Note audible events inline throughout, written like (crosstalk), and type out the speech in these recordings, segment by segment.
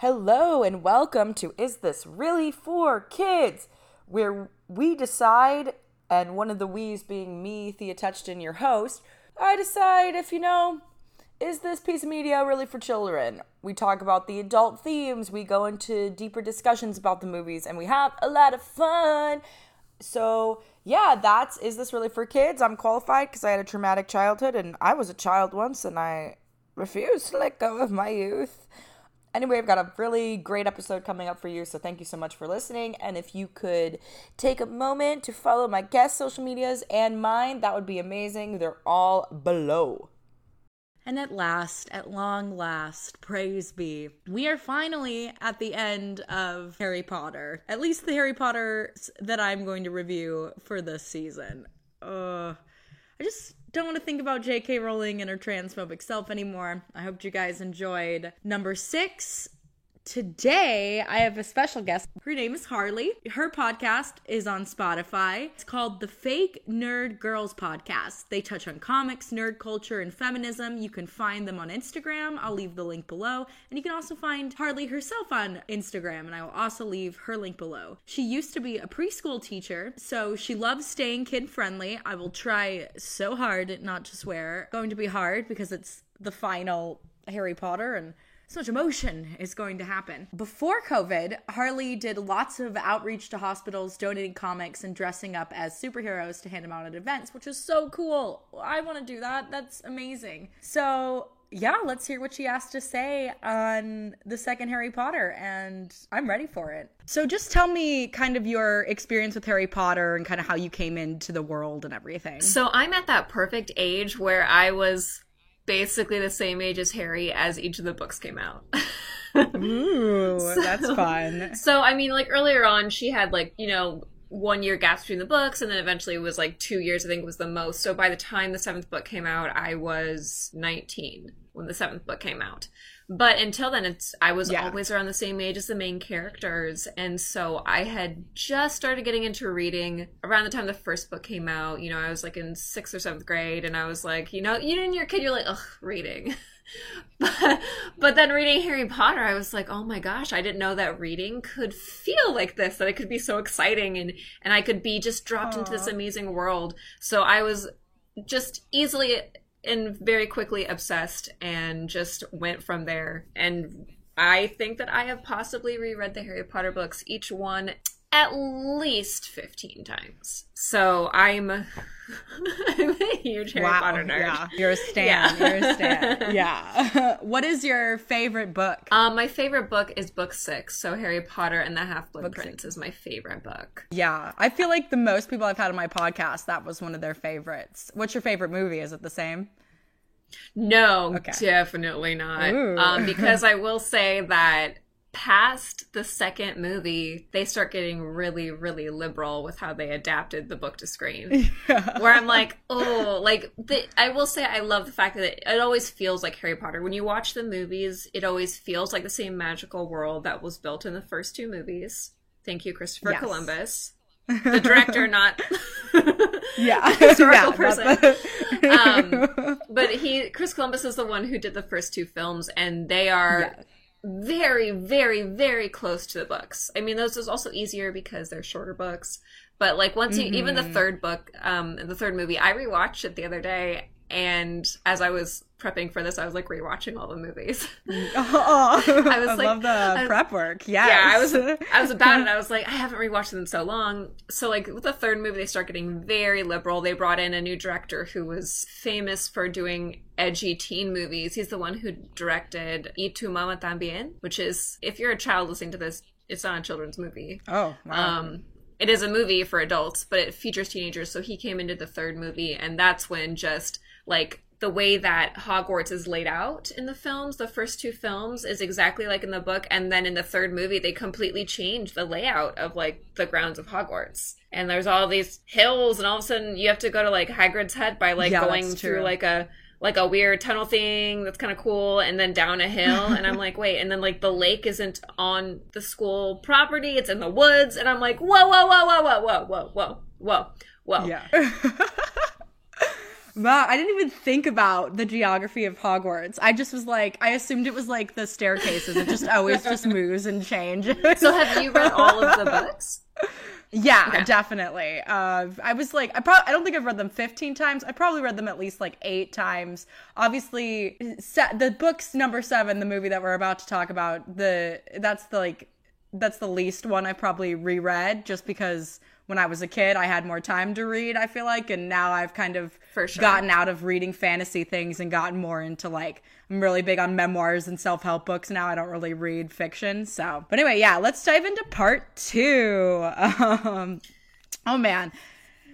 Hello and welcome to Is This Really for Kids? Where we decide, and one of the we's being me, Thea Touchton, your host, I decide if you know, is this piece of media really for children? We talk about the adult themes, we go into deeper discussions about the movies, and we have a lot of fun. So, yeah, that's Is This Really for Kids? I'm qualified because I had a traumatic childhood and I was a child once and I refused to let go of my youth. Anyway, I've got a really great episode coming up for you, so thank you so much for listening. And if you could take a moment to follow my guest social medias and mine, that would be amazing. They're all below. And at last, at long last, praise be, we are finally at the end of Harry Potter. At least the Harry Potter that I'm going to review for this season. Uh, I just don't want to think about J.K. Rowling and her transphobic self anymore. I hope you guys enjoyed number six Today, I have a special guest. Her name is Harley. Her podcast is on Spotify. It's called the Fake Nerd Girls Podcast. They touch on comics, nerd culture, and feminism. You can find them on Instagram. I'll leave the link below. And you can also find Harley herself on Instagram, and I will also leave her link below. She used to be a preschool teacher, so she loves staying kid friendly. I will try so hard not to swear. Going to be hard because it's the final Harry Potter and so much emotion is going to happen. Before COVID, Harley did lots of outreach to hospitals, donating comics and dressing up as superheroes to hand them out at events, which is so cool. I want to do that. That's amazing. So, yeah, let's hear what she has to say on the second Harry Potter, and I'm ready for it. So, just tell me kind of your experience with Harry Potter and kind of how you came into the world and everything. So, I'm at that perfect age where I was basically the same age as Harry as each of the books came out. (laughs) Ooh, so, that's fun. So, I mean, like earlier on, she had like, you know, one year gaps between the books, and then eventually it was like two years, I think was the most. So by the time the seventh book came out, I was 19 when the seventh book came out. But until then, it's I was yeah. always around the same age as the main characters, and so I had just started getting into reading around the time the first book came out. You know, I was like in sixth or seventh grade, and I was like, you know, you and your kid, you're like, ugh, reading. (laughs) but, but then reading Harry Potter, I was like, oh my gosh, I didn't know that reading could feel like this, that it could be so exciting, and and I could be just dropped Aww. into this amazing world. So I was just easily and very quickly obsessed and just went from there. And I think that I have possibly reread the Harry Potter books, each one at least 15 times. So I'm (laughs) I'm a huge Harry wow, Potter nerd. Yeah. You're a stan. Yeah. You're a stan. (laughs) yeah. (laughs) what is your favorite book? Um, my favorite book is book six. So Harry Potter and the Half Blood Prince is my favorite book. Yeah. I feel like the most people I've had on my podcast, that was one of their favorites. What's your favorite movie? Is it the same? No, okay. definitely not. Um, because I will say that past the second movie, they start getting really, really liberal with how they adapted the book to screen. (laughs) Yeah. Where I'm like, oh, like the, I will say, I love the fact that it, it, always feels like Harry Potter. When you watch the movies, it always feels like the same magical world that was built in the first two movies. Thank you, Christopher yes. Columbus (laughs) the director, not (laughs) yeah historical yeah, person. The... um, but he, Chris Columbus, is the one who did the first two films, and they are yeah. Very, very, very close to the books. I mean, those is also easier because they're shorter books. But like once you, mm-hmm. even the mm-hmm. third book, um, the third movie, I rewatched it the other day, and as I was prepping for this, I was like rewatching all the movies. (laughs) oh, (laughs) I was I like, love the I, prep work. Yes. Yeah, I was (laughs) I was about it. I was like, I haven't rewatched them in so long. So like with the third movie, they start getting very liberal. They brought in a new director who was famous for doing edgy teen movies. He's the one who directed Y tu mamá también, which is if you're a child listening to this, it's not a children's movie. Oh, wow. Um, it is a movie for adults, but it features teenagers. So he came into the third movie, and that's when just like the way that Hogwarts is laid out in the films, the first two films, is exactly like in the book. And then in the third movie, they completely change the layout of like the grounds of Hogwarts. And there's all these hills, and all of a sudden you have to go to like Hagrid's Hut by like yeah, going through like a like a weird tunnel thing that's kind of cool and then down a hill and i'm (laughs) like wait and then like the lake isn't on the school property it's in the woods and i'm like whoa whoa whoa whoa whoa whoa whoa whoa whoa whoa yeah (laughs) Wow, I didn't even think about the geography of Hogwarts. I just was like, I assumed it was like the staircases. It just always just (laughs) moves and changes. So have you read all of the books? Yeah, Okay. definitely. Uh, I was like, I probably, I don't think I've read them 15 times. I probably read them at least like eight times. Obviously, se- the book's number seven, the movie that we're about to talk about, the that's the like, that's the least one I probably reread just because when I was a kid, I had more time to read, I feel like, and now I've kind of sure. gotten out of reading fantasy things and gotten more into like, I'm really big on memoirs and self help books now. I don't really read fiction. So, but anyway, yeah, let's dive into part two. (laughs) Um, oh man.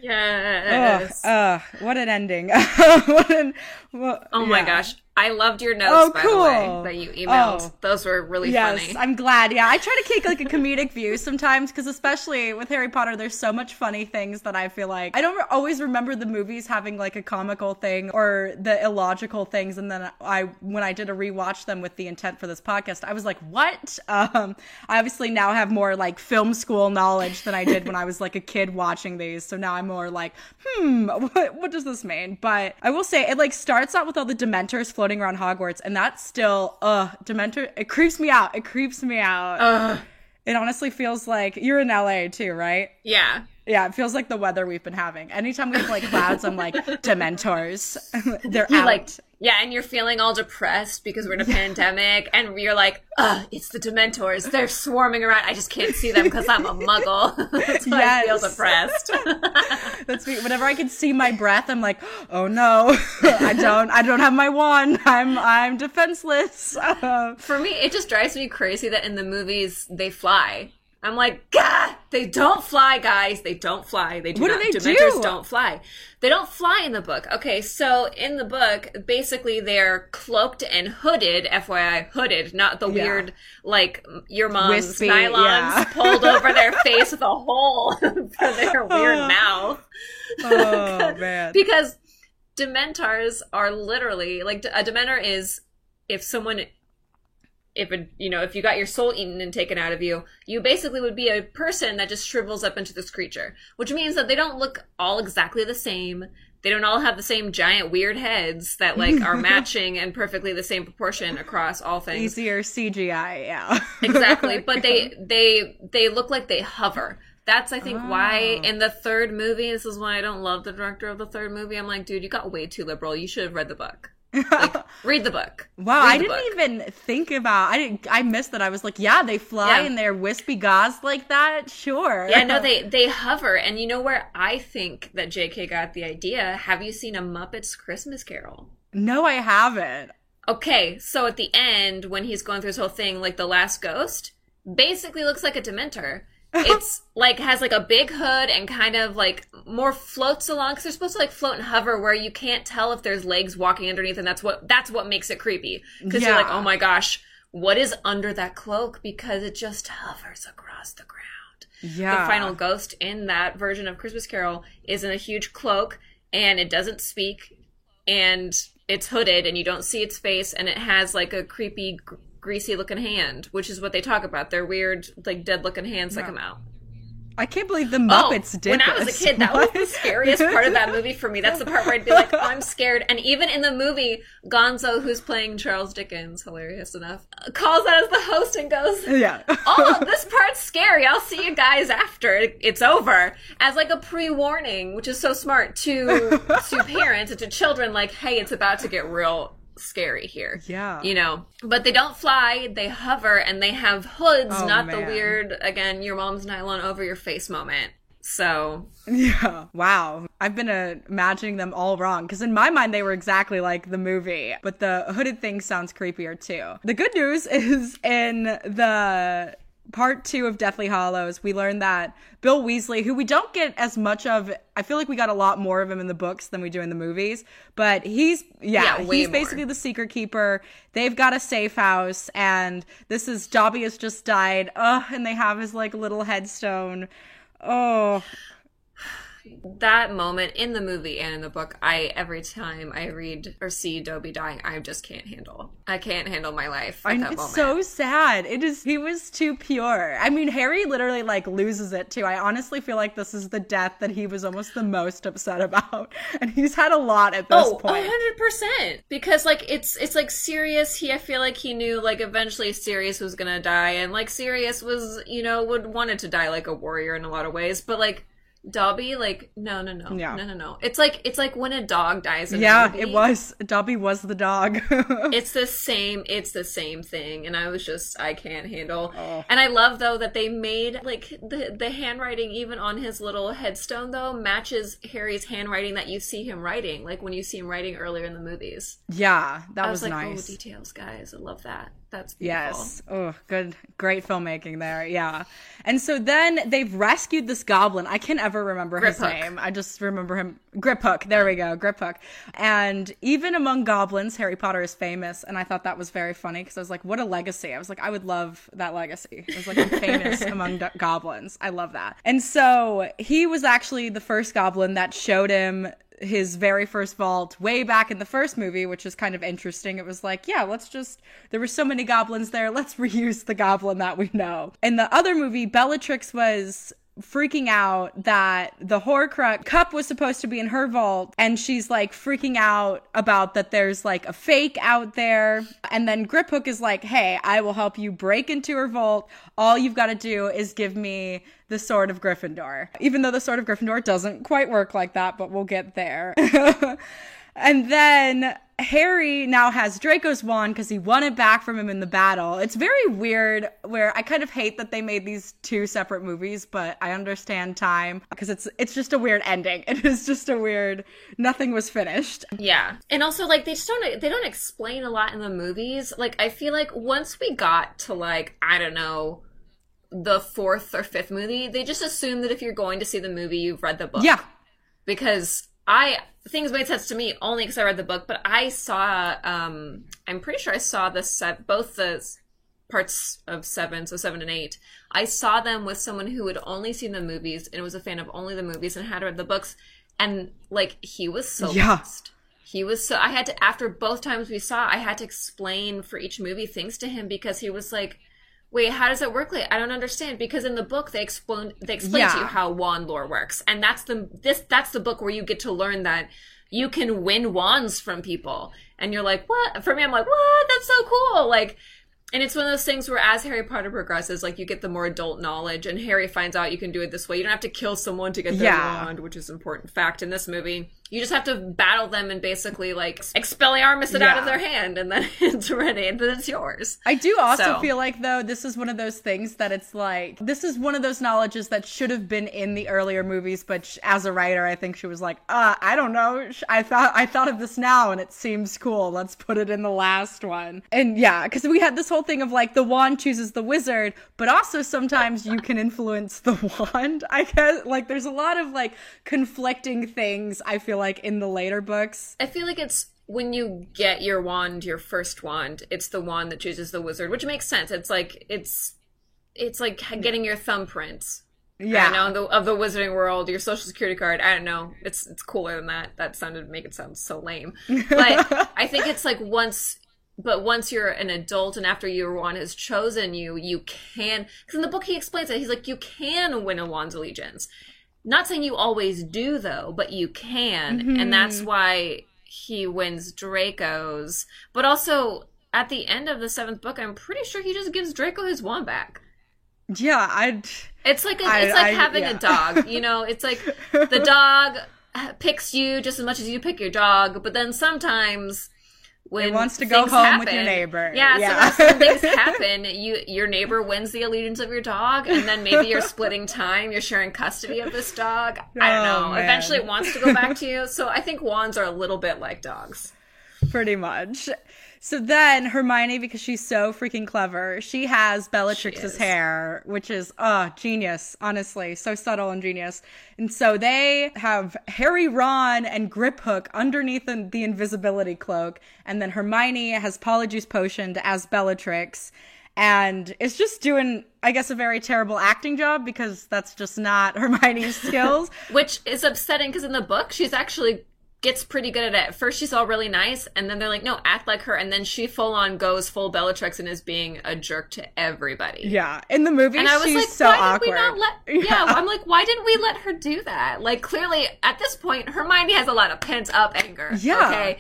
Yes. ugh, what an ending. (laughs) what an, what, oh my yeah. gosh. I loved your notes, Oh, by cool. the way, that you emailed. Oh. Those were really Yes, funny. I'm glad. Yeah, I try to take like a comedic (laughs) view sometimes because, especially with Harry Potter, there's so much funny things that I feel like I don't re- always remember the movies having like a comical thing or the illogical things. And then I, when I did a rewatch them with the intent for this podcast, I was like, what? Um, I obviously now have more like film school knowledge than I did when I was like a kid watching these. So now I'm more like, hmm, (laughs) what, what does this mean? But I will say it like starts out with all the Dementors floating around Hogwarts, and that's still, uh, Dementor. It creeps me out. It creeps me out. It honestly feels like you're in LA too, right? yeah. Yeah, it feels like the weather we've been having. Anytime we have like clouds, I'm like (laughs) Dementors. (laughs) They're You out. like yeah, and you're feeling all depressed because we're in a pandemic, and you're like, "Ugh, it's the Dementors. They're swarming around. I just can't see them because I'm a Muggle. (laughs) That's why I feel depressed." That's me. Whenever I can see my breath, I'm like, oh no, I don't, I don't have my wand. I'm, I'm defenseless. For me, it just drives me crazy that in the movies they fly. I'm like, God, they don't fly, guys. They don't fly. They do What do not. they Dementors do? not fly. They don't fly in the book. Okay, so in the book, basically they're cloaked and hooded. FYI, hooded, not the Yeah. weird like your mom's Wispy, nylons yeah. pulled over their (laughs) face with a hole (laughs) for their weird oh. mouth. oh (laughs) man. Because dementors are literally like a dementor is if someone if you know if you got your soul eaten and taken out of you you basically would be a person that just shrivels up into this creature. Which means that they don't look all exactly the same. They don't all have the same giant weird heads that like are (laughs) matching and perfectly the same proportion across all things. Easier CGI, yeah. (laughs) exactly but they they they look like they hover. That's i think why Oh. in the third movie this is why i don't love the director of the third movie. I'm like dude you got way too liberal. You should have read the book like (laughs) read the book Wow, Read I didn't book. even think about. I didn't. I missed that. I was like, yeah, they fly Yeah. in their wispy gauze like that. Sure. yeah no they they hover and you know where i think that jk got the idea have you seen a muppets christmas carol no, I haven't. okay so at the end when he's going through his whole thing like the last ghost basically looks like a dementor it's like has like a big hood and kind of like more floats along because they're supposed to like float and hover where you can't tell if there's legs walking underneath and that's what that's what makes it creepy. Because you're like oh my gosh what is under that cloak? Because it just hovers across the ground. Yeah. the final ghost in that version of Christmas Carol is in a huge cloak and it doesn't speak and it's hooded and you don't see its face and it has like a creepy greasy looking hand which is what they talk about they're weird like dead looking hands that come out I can't believe the Muppets oh, did when I was a kid, that was the scariest part of that movie for me. That's the part where I'd be like, oh, (laughs) I'm scared. And even in the movie, Gonzo, who's playing Charles Dickens, hilarious enough, calls out as the host and goes, Yeah. oh, (laughs) this part's scary. I'll see you guys after it's over. As like a pre-warning, which is so smart to to (laughs) parents and to children. Like, hey, it's about to get real scary here. Yeah. You know, but they don't fly. They hover and they have hoods, Oh, not the weird again your mom's nylon over your face moment. So Yeah. Wow. I've been uh, imagining them all wrong because in my mind they were exactly like the movie, but the hooded thing sounds creepier too. The good news (laughs) is in the part two of Deathly Hallows, we learned that Bill Weasley, who we don't get as much of, I feel like we got a lot more of him in the books than we do in the movies, but he's, yeah, Yeah, he's more. basically the secret keeper. They've got a safe house, and this is Dobby has just died. Ugh, and they have his like little headstone. Oh, that moment in the movie and in the book, I every time I read or see Dobby dying, I just can't handle. I can't handle my life at I, that it's moment. so sad. It is. He was too pure. I mean, Harry literally like loses it too. I honestly feel like this is the death that he was almost the most upset about, (laughs) and he's had a lot at this Oh, point. hundred percent. Because like it's it's like Sirius. He I feel like he knew like eventually Sirius was gonna die, and like Sirius was you know would wanted to die like a warrior in a lot of ways, but like Dobby, like no no no Yeah. no no no. It's like it's like when a dog dies. In a Yeah, it was. Dobby was the dog. (laughs) It's the same. It's the same thing, and I was just I can't handle. Oh. And I love though that they made like the the handwriting even on his little headstone though matches Harry's handwriting that you see him writing, like when you see him writing earlier in the movies. yeah, that I was, was, like, oh, nice. oh, details, guys. I love that. That's beautiful. Yes. Oh, good. Great filmmaking there. Yeah. And so then they've rescued this goblin. I can't ever remember his Griphook. name. I just remember him. Griphook. There we go. Griphook. And even among goblins, Harry Potter is famous. And I thought that was very funny because I was like, what a legacy. I was like, I would love that legacy. I was like, I'm famous (laughs) among do- goblins. I love that. And so he was actually the first goblin that showed him his very first vault way back in the first movie, which is kind of interesting. It was like, yeah, let's just, there were so many goblins there, let's (laughs) reuse the goblin that we know. In the other movie, Bellatrix was freaking out that the Horcrux cup was supposed to be in her vault and she's like freaking out about that there's like a fake out there. And then Griphook is like hey I will help you break into her vault. All you've got to do is give me the sword of Gryffindor. Even though the sword of Gryffindor doesn't quite work like that but we'll get there (laughs) and then Harry now has Draco's wand because he won it back from him in the battle. It's very weird where I kind of hate that they made these two separate movies, but I understand time because it's it's just a weird ending. (laughs) It is just a weird nothing was finished. Yeah, and also like they just don't they don't explain a lot in the movies. Like I feel like once we got to like I don't know the fourth or fifth movie, they just assume that if you're going to see the movie, you've read the book. Yeah. because I things made sense to me only because I read the book, but I saw um I'm pretty sure I saw the set both the parts of seven, so seven and eight. I saw them with someone who had only seen the movies and was a fan of only the movies and had read the books, and like he was so Yeah. lost. He was so I had to after both times we saw, I had to explain for each movie things to him because he was like. Wait, how does it work? Like, I don't understand because in the book they explain they explain to you how wand lore works, and that's the this that's the book where you get to learn that you can win wands from people, and you're like, what? For me, I'm like, what? That's so cool! Like, and it's one of those things where as Harry Potter progresses, like you get the more adult knowledge, and Harry finds out you can do it this way. You don't have to kill someone to get their Yeah. wand, which is an important fact in this movie. You just have to battle them and basically like expel expelliarmus it out of their hand, and then (laughs) it's ready, and then it's yours. I do also So- feel like though this is one of those things that it's like this is one of those knowledges that should have been in the earlier movies, but sh- as a writer, I think she was like, uh, I don't know, I thought I thought of this now and it seems cool. Let's put it in the last one. And yeah, because we had this whole thing of like the wand chooses the wizard, but also sometimes you can influence the (laughs) wand. I guess like there's a lot of like conflicting things. I feel like in the later books. I feel like it's when you get your wand, your first wand, it's the wand that chooses the wizard, which makes sense. It's like it's it's like getting your thumbprints. Yeah. I know the, of the wizarding world, your social security card. I don't know. It's it's cooler than that. That sounded make it sound so lame. But (laughs) I think it's like once but once you're an adult and after your wand has chosen you, you can because in the book he explains it. He's like, you can win a wand's allegiance. Not saying you always do though, but you can, and mm-hmm. that's why he wins Draco's. But also at the end of the seventh book, I'm pretty sure he just gives Draco his wand back. Yeah, I'd It's like a, I- it's like I- having yeah. a dog. You know, (laughs) it's like the dog picks you just as much as you pick your dog, but then sometimes when wants to go home with your neighbor. Yeah, Yeah. so things (laughs) happen, you your neighbor wins the allegiance of your dog, and then maybe you're splitting time, you're sharing custody of this dog. I don't Oh, know. man. Eventually, it wants to go back to you. So I think wands are a little bit like dogs. pretty much. So then Hermione, because she's so freaking clever, she has Bellatrix's is. hair, which is uh genius, honestly, so subtle and genius. And so they have Harry, Ron, and Griphook underneath the, the invisibility cloak, and then Hermione has Polyjuice potioned as Bellatrix. and is just doing, I guess, a very terrible acting job because that's just not (laughs) Hermione's skills. (laughs) Which is upsetting because in the book, she's actually gets pretty good at it. First, she's all really nice, and then they're like, "No, act like her," and then she full on goes full Bellatrix and is being a jerk to everybody. Yeah, in the movie, and I was she's like, so "Why awkward. did we not let?" (laughs) Yeah. I'm like, "Why didn't we let her do that?" Like, clearly, at this point, Hermione has a lot of pent up anger. Yeah. Okay.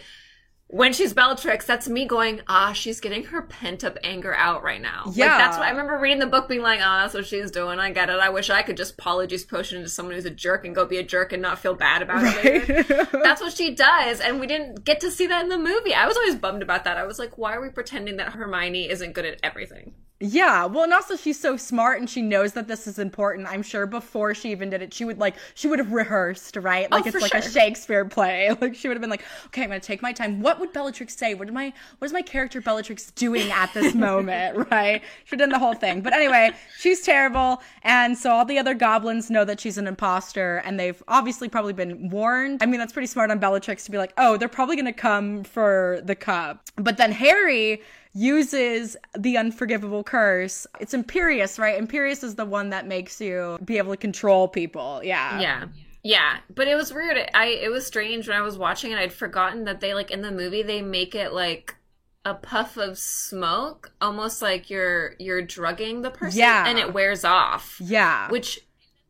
When she's Bellatrix, that's me going, ah, she's getting her pent up anger out right now. Yeah. Like, that's what I remember reading the book being like, ah, that's what she's doing. I get it. I wish I could just polyjuice potion into someone who's a jerk and go be a jerk and not feel bad about it later. (laughs) That's what she does, and we didn't get to see that in the movie. I was always bummed about that. I was like, why are we pretending that Hermione isn't good at everything? Yeah, well, and also she's so smart and she knows that this is important. I'm sure before she even did it, she would like she would have rehearsed, right? Like Oh, it's like a. Shakespeare play. (laughs) Like she would have been like, okay, I'm gonna take my time. What would Bellatrix say? What am I? What is my character Bellatrix doing at this moment? (laughs) right? She did the whole thing. But anyway, she's terrible, and so all the other goblins know that she's an imposter, and they've obviously probably been warned. I mean, that's pretty smart on Bellatrix to be like, oh, they're probably gonna come for the cup. But then Harry uses the unforgivable curse. It's Imperius, right? Imperius is the one that makes you be able to control people. Yeah. Yeah. Yeah, but it was weird. I it was strange when I was watching it. I'd forgotten that they like in the movie they make it like a puff of smoke, almost like you're you're drugging the person, Yeah. and it wears off. Yeah. Which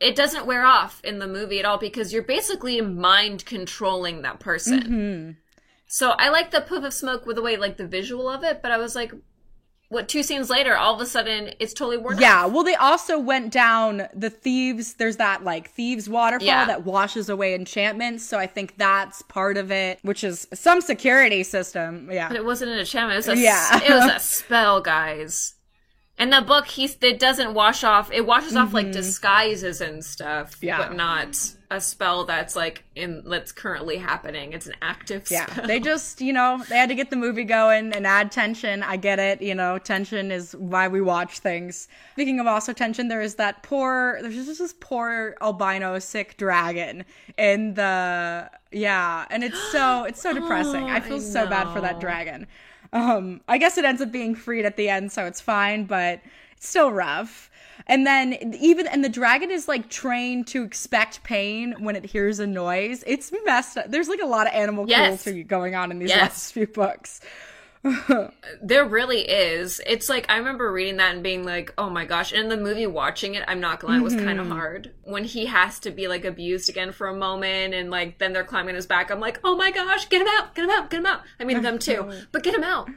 it doesn't wear off in the movie at all because you're basically mind controlling that person. Mm-hmm. So I like the puff of smoke with the way like the visual of it, but I was like, what two scenes later, all of a sudden it's totally worn off. yeah, well, they also went down the thieves. There's that like thieves waterfall Yeah. that washes away enchantments. So I think that's part of it, which is some security system. Yeah. But it wasn't an enchantment. It was a, Yeah. it was a (laughs) spell, guys. In the book, he's it doesn't wash off. It washes off like disguises and stuff, Mm-hmm. Yeah. but not a spell that's like in that's currently happening. It's an active yeah. spell. They just, you know, they had to get the movie going and add tension. I get it. You know, tension is why we watch things. Speaking of also tension, there is that poor. There's just this poor albino sick dragon in the yeah, and it's so it's so (gasps) depressing. I feel I so bad for that dragon. Um, I guess it ends up being freed at the end, so it's fine, but still rough. And then even and the dragon is like trained to expect pain when it hears a noise. It's messed up. There's like a lot of animal Yes. cruelty going on in these Yes. last few books. (laughs) There really is. It's like I remember reading that and being like, "Oh my gosh!" And in the movie, watching it, I'm not gonna lie, it was kind Mm-hmm. of hard when he has to be like abused again for a moment, and like then they're climbing his back. I'm like, "Oh my gosh, get him out! Get him out! Get him out!" I mean, them too, but get him out.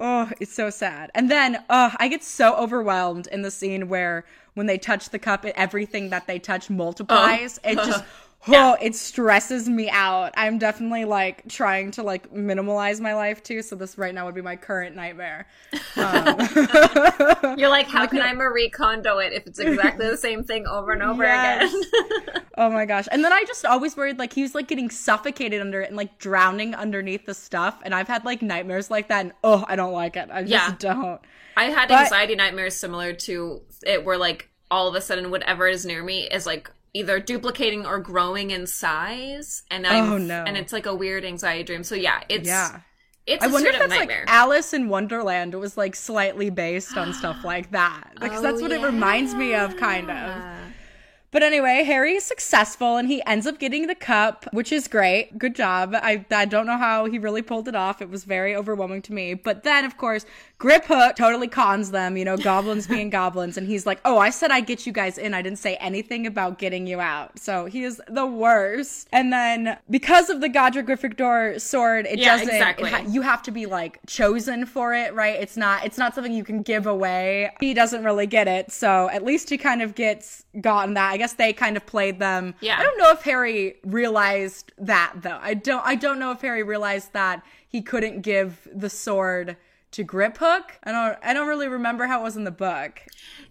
Oh, it's so sad. And then oh, I get so overwhelmed in the scene where when they touch the cup, everything that they touch multiplies. Oh. It just, (laughs) oh, it stresses me out. I'm definitely like trying to like minimalize my life too. So this right now would be my current nightmare. (laughs) Um, (laughs) You're like, how can uh, I Marie Kondo it if it's exactly the same thing over and over Yes. again? (laughs) Oh my gosh. And then I just always worried like he was like getting suffocated under it and like drowning underneath the stuff. And I've had like nightmares like that. And oh, I don't like it. I just Yeah. don't. I had But- anxiety nightmares similar to it, where like all of a sudden whatever is near me is like either duplicating or growing in size, and oh, I'm Oh, no. and it's like a weird anxiety dream. So yeah, it's Yeah. it's I wonder if that's nightmare. like Alice in Wonderland It was like slightly based on stuff (gasps) like that. Because that's Oh, what it reminds me of, kind of. But anyway, Harry is successful and he ends up getting the cup, which is great. Good job. I, I don't know how he really pulled it off. It was very overwhelming to me. But then, of course, Griphook totally cons them, you know, goblins being goblins. And he's like, oh, I said I'd get you guys in. I didn't say anything about getting you out. So he is the worst. And then because of the Godric Gryffindor sword, it Yeah, doesn't, exactly. it ha- you have to be like chosen for it, right? It's not, it's not something you can give away. He doesn't really get it. So at least he kind of gets gotten that. I guess they kind of played them. Yeah. I don't know if Harry realized that though. I don't I don't know if Harry realized that he couldn't give the sword to Griphook. I don't I don't really remember how it was in the book.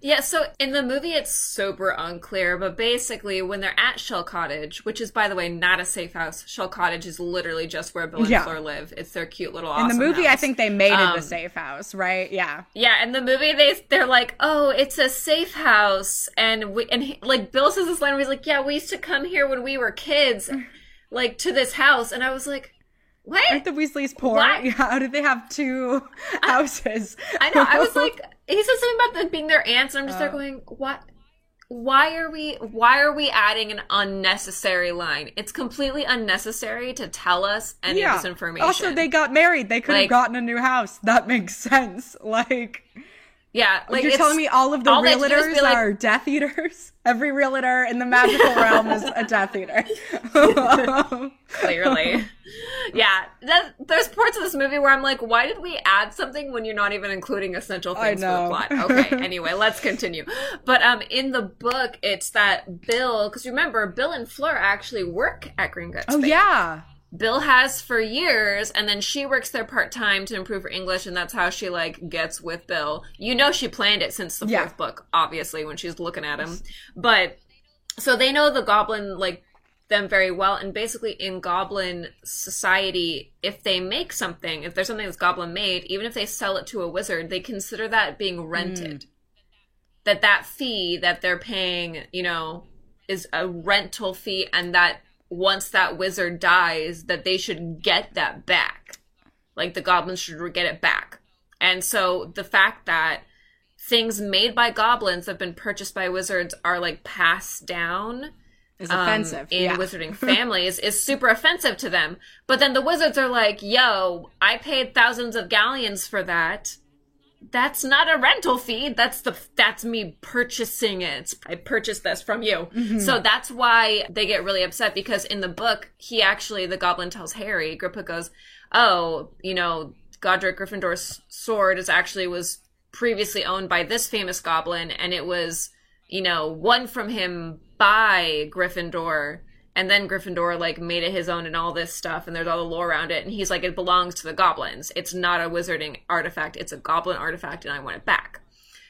Yeah, so in the movie it's super unclear, but basically when they're at Shell Cottage, which is by the way not a safe house, Shell Cottage is literally just where Bill and Yeah. Fleur live. It's their cute little In the movie I think they made it Um, a safe house, right? Yeah. Yeah, in the movie they they're like, "Oh, it's a safe house." And we and he, like Bill says this line where he's like, "Yeah, we used to come here when we were kids." (laughs) Like to this house, and I was like, what? Aren't the Weasleys poor? What? (laughs) How did they have two houses? I know. I was (laughs) like, he said something about them being their aunts, and I'm just Uh. going, what? Why are we? Why are we adding an unnecessary line? It's completely unnecessary to tell us any of this information. Also, they got married. They could have Like- gotten a new house. That makes sense. (laughs) Like, yeah, like you're telling me all of the all they have to do is realtors like- are Death Eaters? (laughs) Every realtor in the magical realm is a Death Eater. (laughs) clearly. (laughs) yeah, that, there's parts of this movie where I'm like, why did we add something when you're not even including essential things for the plot? Okay, anyway, let's continue. But um, in the book, it's that Bill, because remember, Bill and Fleur actually work at Gringotts. oh, Bank. yeah. Bill has for years, and then she works there part time to improve her English, and that's how she like gets with Bill. You know, she planned it since the Yeah. fourth book, obviously, when she's looking at him. But so they know the Goblin like them very well, and basically in Goblin society, if they make something, if there's something that's Goblin made, even if they sell it to a wizard, they consider that being rented. Mm. That that fee that they're paying, you know, is a rental fee, and that once that wizard dies, that they should get that back. Like the goblins should get it back. And so the fact that things made by goblins that have been purchased by wizards are like passed down Is um, offensive. in yeah. wizarding (laughs) families is super offensive to them. But then the wizards are like, "Yo, I paid thousands of galleons for that. That's not a rental fee. That's the that's me purchasing it. I purchased this from you." Mm-hmm. So that's why they get really upset because in the book, he actually the goblin tells Harry, Griphook goes, "Oh, you know, Godric Gryffindor's sword is actually was previously owned by this famous goblin and it was you know, won from him by Gryffindor, and then Gryffindor like made it his own and all this stuff, and there's all the lore around it, and he's like, it belongs to the goblins. It's not a wizarding artifact, it's a goblin artifact, and I want it back.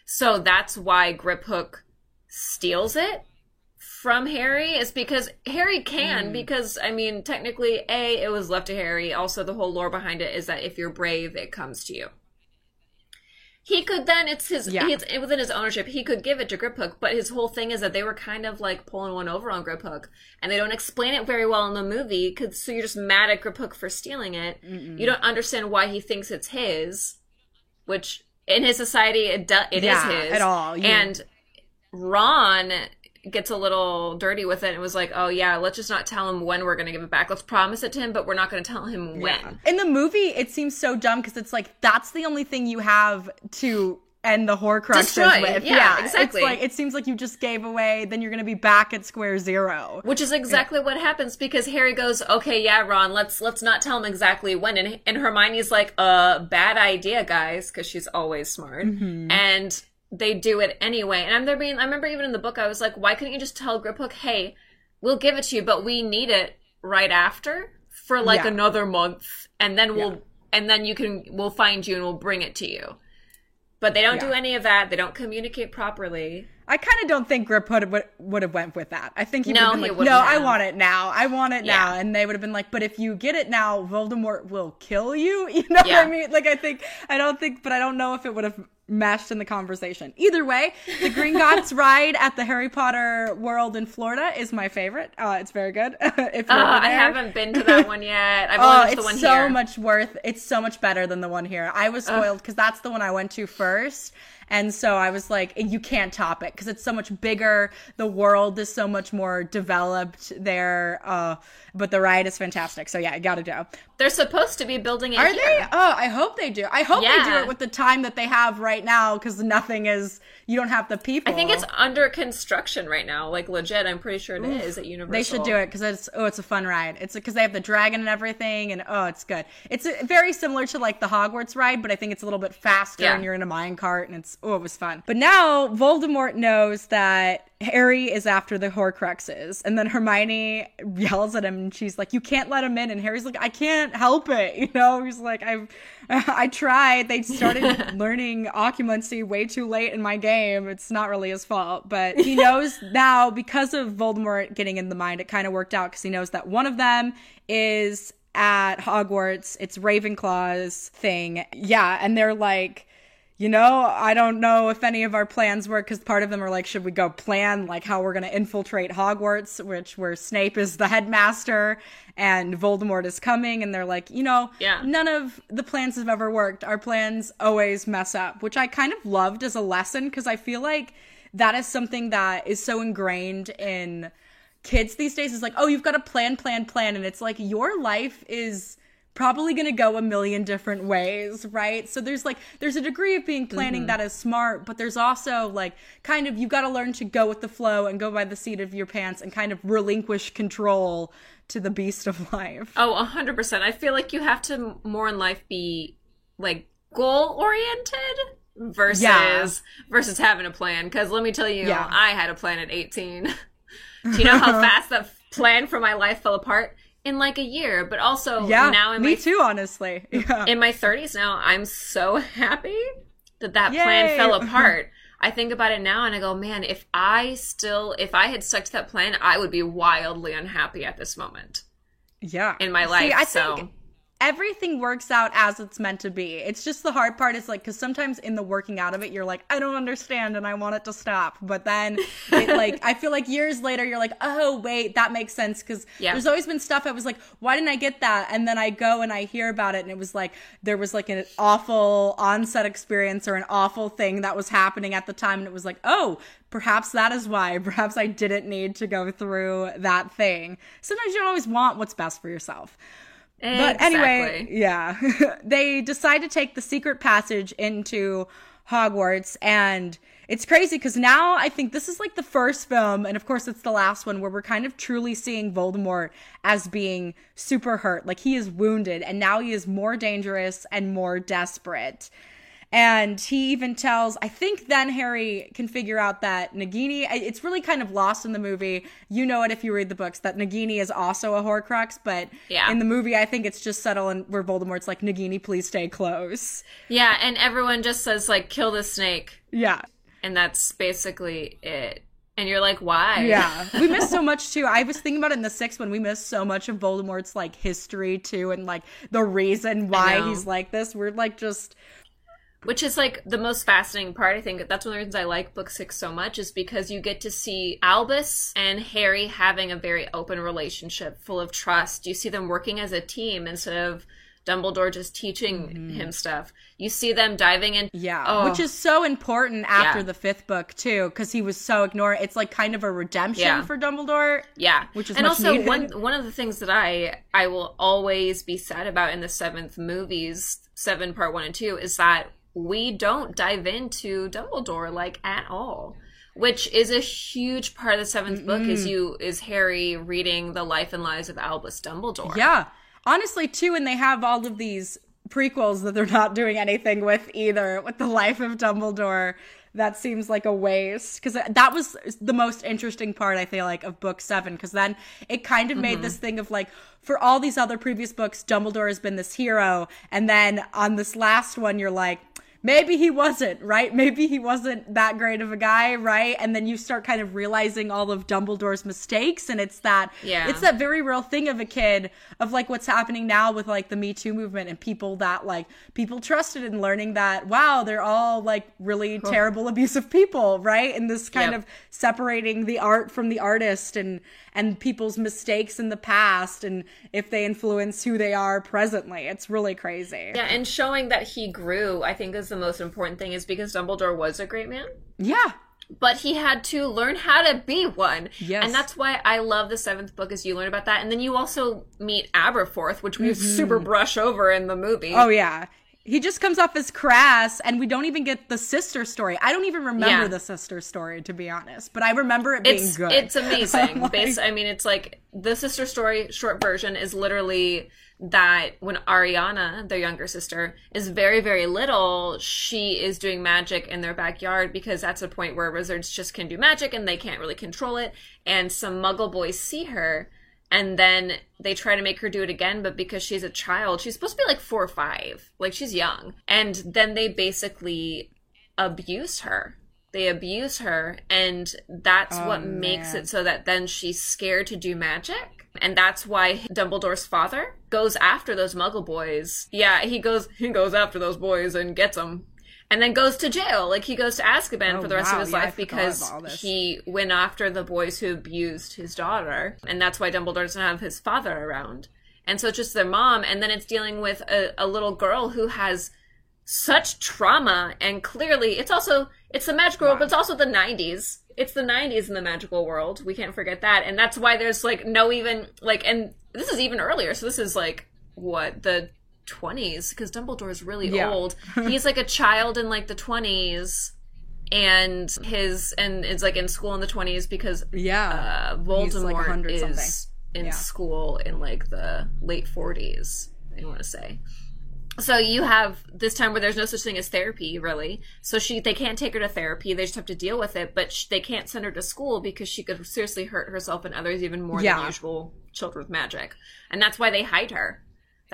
So that's why Griphook steals it from Harry is because Harry can mm. because I mean technically a it was left to Harry also the whole lore behind it is that if you're brave it comes to you he could then it's his Yeah. it's within his ownership he could give it to Griphook but his whole thing is that they were kind of like pulling one over on Griphook and they don't explain it very well in the movie cause, so you're just mad at Griphook for stealing it. You don't understand why he thinks it's his which in his society it do, it is Yeah, his. at all, you- and Ron gets a little dirty with it and was like, "Oh yeah, let's just not tell him when we're going to give it back. Let's promise it to him, but we're not going to tell him when." In the movie, it seems so dumb because it's like that's the only thing you have to end the Horcruxes Destroy, with. yeah, exactly. It's like it seems like you just gave away. Then you're going to be back at square zero. Which is exactly what happens because Harry goes, "Okay, yeah, Ron, let's let's not tell him exactly when." And and Hermione's like, "Uh, bad idea, guys," because she's always smart. Mm-hmm. And they do it anyway. And I'm there being I remember even in the book I was like, "Why couldn't you just tell Griphook, "Hey, we'll give it to you, but we need it right after for like Yeah. another month and then we'll and then you can we'll find you and we'll bring it to you." But they don't do any of that. They don't communicate properly. I kind of don't think Grip would would, would have went with that. I think he No, would have like, "No, I want it now. I want it now," and they would have been like, "But if you get it now, Voldemort will kill you." (laughs) You know Yeah. what I mean? Like, I think I don't think, but I don't know if it would have meshed in the conversation. Either way, the Green Gringotts (laughs) ride at the Harry Potter world in Florida is my favorite. Uh, it's very good. (laughs) if you're Uh, I haven't been to that one yet. I've only Oh, it's the one so here. much worth. It's so much better than the one here. I was spoiled because that's the one I went to first, and so I was like, you can't top it because it's so much bigger. The world is so much more developed there. Uh, but the ride is fantastic. So yeah, I gotta go. They're supposed to be building it Are here. they? Oh, I hope they do. I hope they do it with the time that they have right now because nothing is. You don't have the people. I think it's under construction right now. Like legit, I'm pretty sure it is at Universal. They should do it because it's oh, it's a fun ride. It's because they have the dragon and everything, and oh, it's good. It's uh very similar to like the Hogwarts ride, but I think it's a little bit faster, Yeah. and you're in a mine cart, and it's oh, it was fun. But now Voldemort knows that Harry is after the Horcruxes, and then Hermione yells at him, and she's like, "You can't let him in," and Harry's like, "I can't help it," (laughs) you know. He's like, "I've (laughs) I tried. They started (laughs) learning occlumency way too late in my game. It's not really his fault, but he knows now because of Voldemort getting in the mind. It kind of worked out because he knows that one of them is at Hogwarts. It's Ravenclaw's thing. Yeah, and they're like you know, I don't know if any of our plans work because part of them are like, should we go plan like how we're going to infiltrate Hogwarts, which where Snape is the headmaster and Voldemort is coming. And they're like, you know, Yeah. none of the plans have ever worked. Our plans always mess up, which I kind of loved as a lesson because I feel like that is something that is so ingrained in kids these days is like, oh, you've got to plan, plan, plan. And it's like your life is probably going to go a million different ways, right? So there's like, there's a degree of being planning mm-hmm. that is smart, but there's also like kind of, you got to learn to go with the flow and go by the seat of your pants and kind of relinquish control to the beast of life. Oh, 100%. I feel like you have to more in life be like goal oriented versus Yeah. versus having a plan cuz let me tell you, Yeah. I had a plan at 18. (laughs) Do you know how (laughs) fast that plan for my life fell apart in like a year? But also Yeah, now in me my too, honestly. Yeah. in my 30s now, I'm so (laughs) happy that that plan fell (laughs) apart. I think about it now and I go, man, if I still, if I had stuck to that plan, I would be wildly unhappy at this moment yeah. in my See, life. I so, think everything works out as it's meant to be. It's just the hard part is like because sometimes in the working out of it, you're like, I don't understand and I want it to stop. But then, it, (laughs) like, I feel like years later, you're like, oh wait, that makes sense because Yeah. there's always been stuff I was like, why didn't I get that? And then I go and I hear about it, and it was like there was like an awful onset experience or an awful thing that was happening at the time, and it was like, oh. Perhaps that is why. (laughs) Perhaps I didn't need to go through that thing. Sometimes you don't always want what's best for yourself. But anyway, Exactly. yeah. (laughs) they decide to take the secret passage into Hogwarts and it's crazy because now I think this is like the first film, and of course it's the last one, where we're kind of truly seeing Voldemort as being super hurt. Like he is wounded, and now he is more dangerous and more desperate. And he even tells, I think then Harry can figure out that Nagini, it's really kind of lost in the movie. You know it if you read the books, that Nagini is also a Horcrux, but Yeah. in the movie, I think it's just subtle and where Voldemort's like, Nagini, please stay close. yeah, and everyone just says like kill the snake, Yeah. and that's basically it. And you're like, why? Yeah. (laughs) we missed so much too. I was thinking about it in the sixth one. We missed so much of Voldemort's like history too and like the reason why he's like this. We're like just Which is like the most fascinating part. I think that's one of the reasons I like book six so much is because you get to see Albus and Harry having a very open relationship full of trust. You see them working as a team instead of Dumbledore just teaching him stuff. You see them diving in. Mm-hmm. Yeah, Oh. which is so important after Yeah. the fifth book too, because he was so ignored. It's like kind of a redemption Yeah. for Dumbledore. Yeah, Which is and also needed. one one of the things that I I will always be sad about in the seventh movies, seven part one and two, is that we don't dive into Dumbledore like at all. Which is a huge part of the 7th book is you is Harry reading the life and lives of Albus Dumbledore. Yeah, honestly too, and they have all of these prequels that they're not doing anything with either. With the life of Dumbledore, that seems like a waste because that was the most interesting part I feel like of book seven because then it kind of made mm-hmm. this thing of like for all these other previous books, Dumbledore has been this hero, and then on this last one, you're like. Maybe he wasn't, right? Maybe he wasn't that great of a guy, right? And then you start kind of realizing all of Dumbledore's mistakes and it's that Yeah. it's that very real thing of a kid of like what's happening now with like the Me Too movement and people that like people trusted in learning that wow, they're all like really terrible abusive people, right? And this kind Yep. of separating the art from the artist and and people's mistakes in the past and if they influence who they are presently. It's really crazy. Yeah, and showing that he grew, I think is the most important thing, is because Dumbledore was a great man. Yeah. but he had to learn how to be one. Yes. And that's why I love the seventh book is you learn about that. And then you also meet Aberforth, which we super brush over in the movie. Mm-hmm. Oh yeah. He just comes off as crass and we don't even get the sister story. I don't even remember Yeah. the sister story to be honest, but I remember it being it's good. it's (laughs) amazing. Like- Bas- I mean, it's like the sister story short version is literally that when Ariana, their younger sister, is very very little, she is doing magic in their backyard because that's a point where wizards just can do magic and they can't really control it. And some Muggle boys see her. And then they try to make her do it again, but because she's a child, she's supposed to be like four or five. Like she's young. And then they basically abuse her. They abuse her, and that's what oh, makes it so that then she's scared to do magic. And that's why Dumbledore's father goes after those muggle boys. Yeah, he goes he goes after those boys and gets them. And then goes to jail. Like he goes to Azkaban Oh, for the rest wow. of his Yeah, life because about all this. he went after the boys who abused his daughter, and that's why Dumbledore doesn't have his father around. And so it's just their mom, and then it's dealing with a, a little girl who has such trauma, and clearly it's also it's the magical world, but it's also the '90s. It's the '90s in the magical world. We can't forget that, and that's why there's like no even like, and this is even earlier. So this is like what the 20s because Dumbledore is really Yeah. old. (laughs) He's like a child in like the 20s and his and it's like in school in the 20s because Yeah. uh, He's, like, Voldemort is something. in Yeah. school in like the late 40s. I want to say. So you have this time where there's no such thing as therapy, really. So she they can't take her to therapy; they just have to deal with it. But sh- they can't send her to school because she could seriously hurt herself and others even more Yeah. than usual children with magic, and that's why they hide her.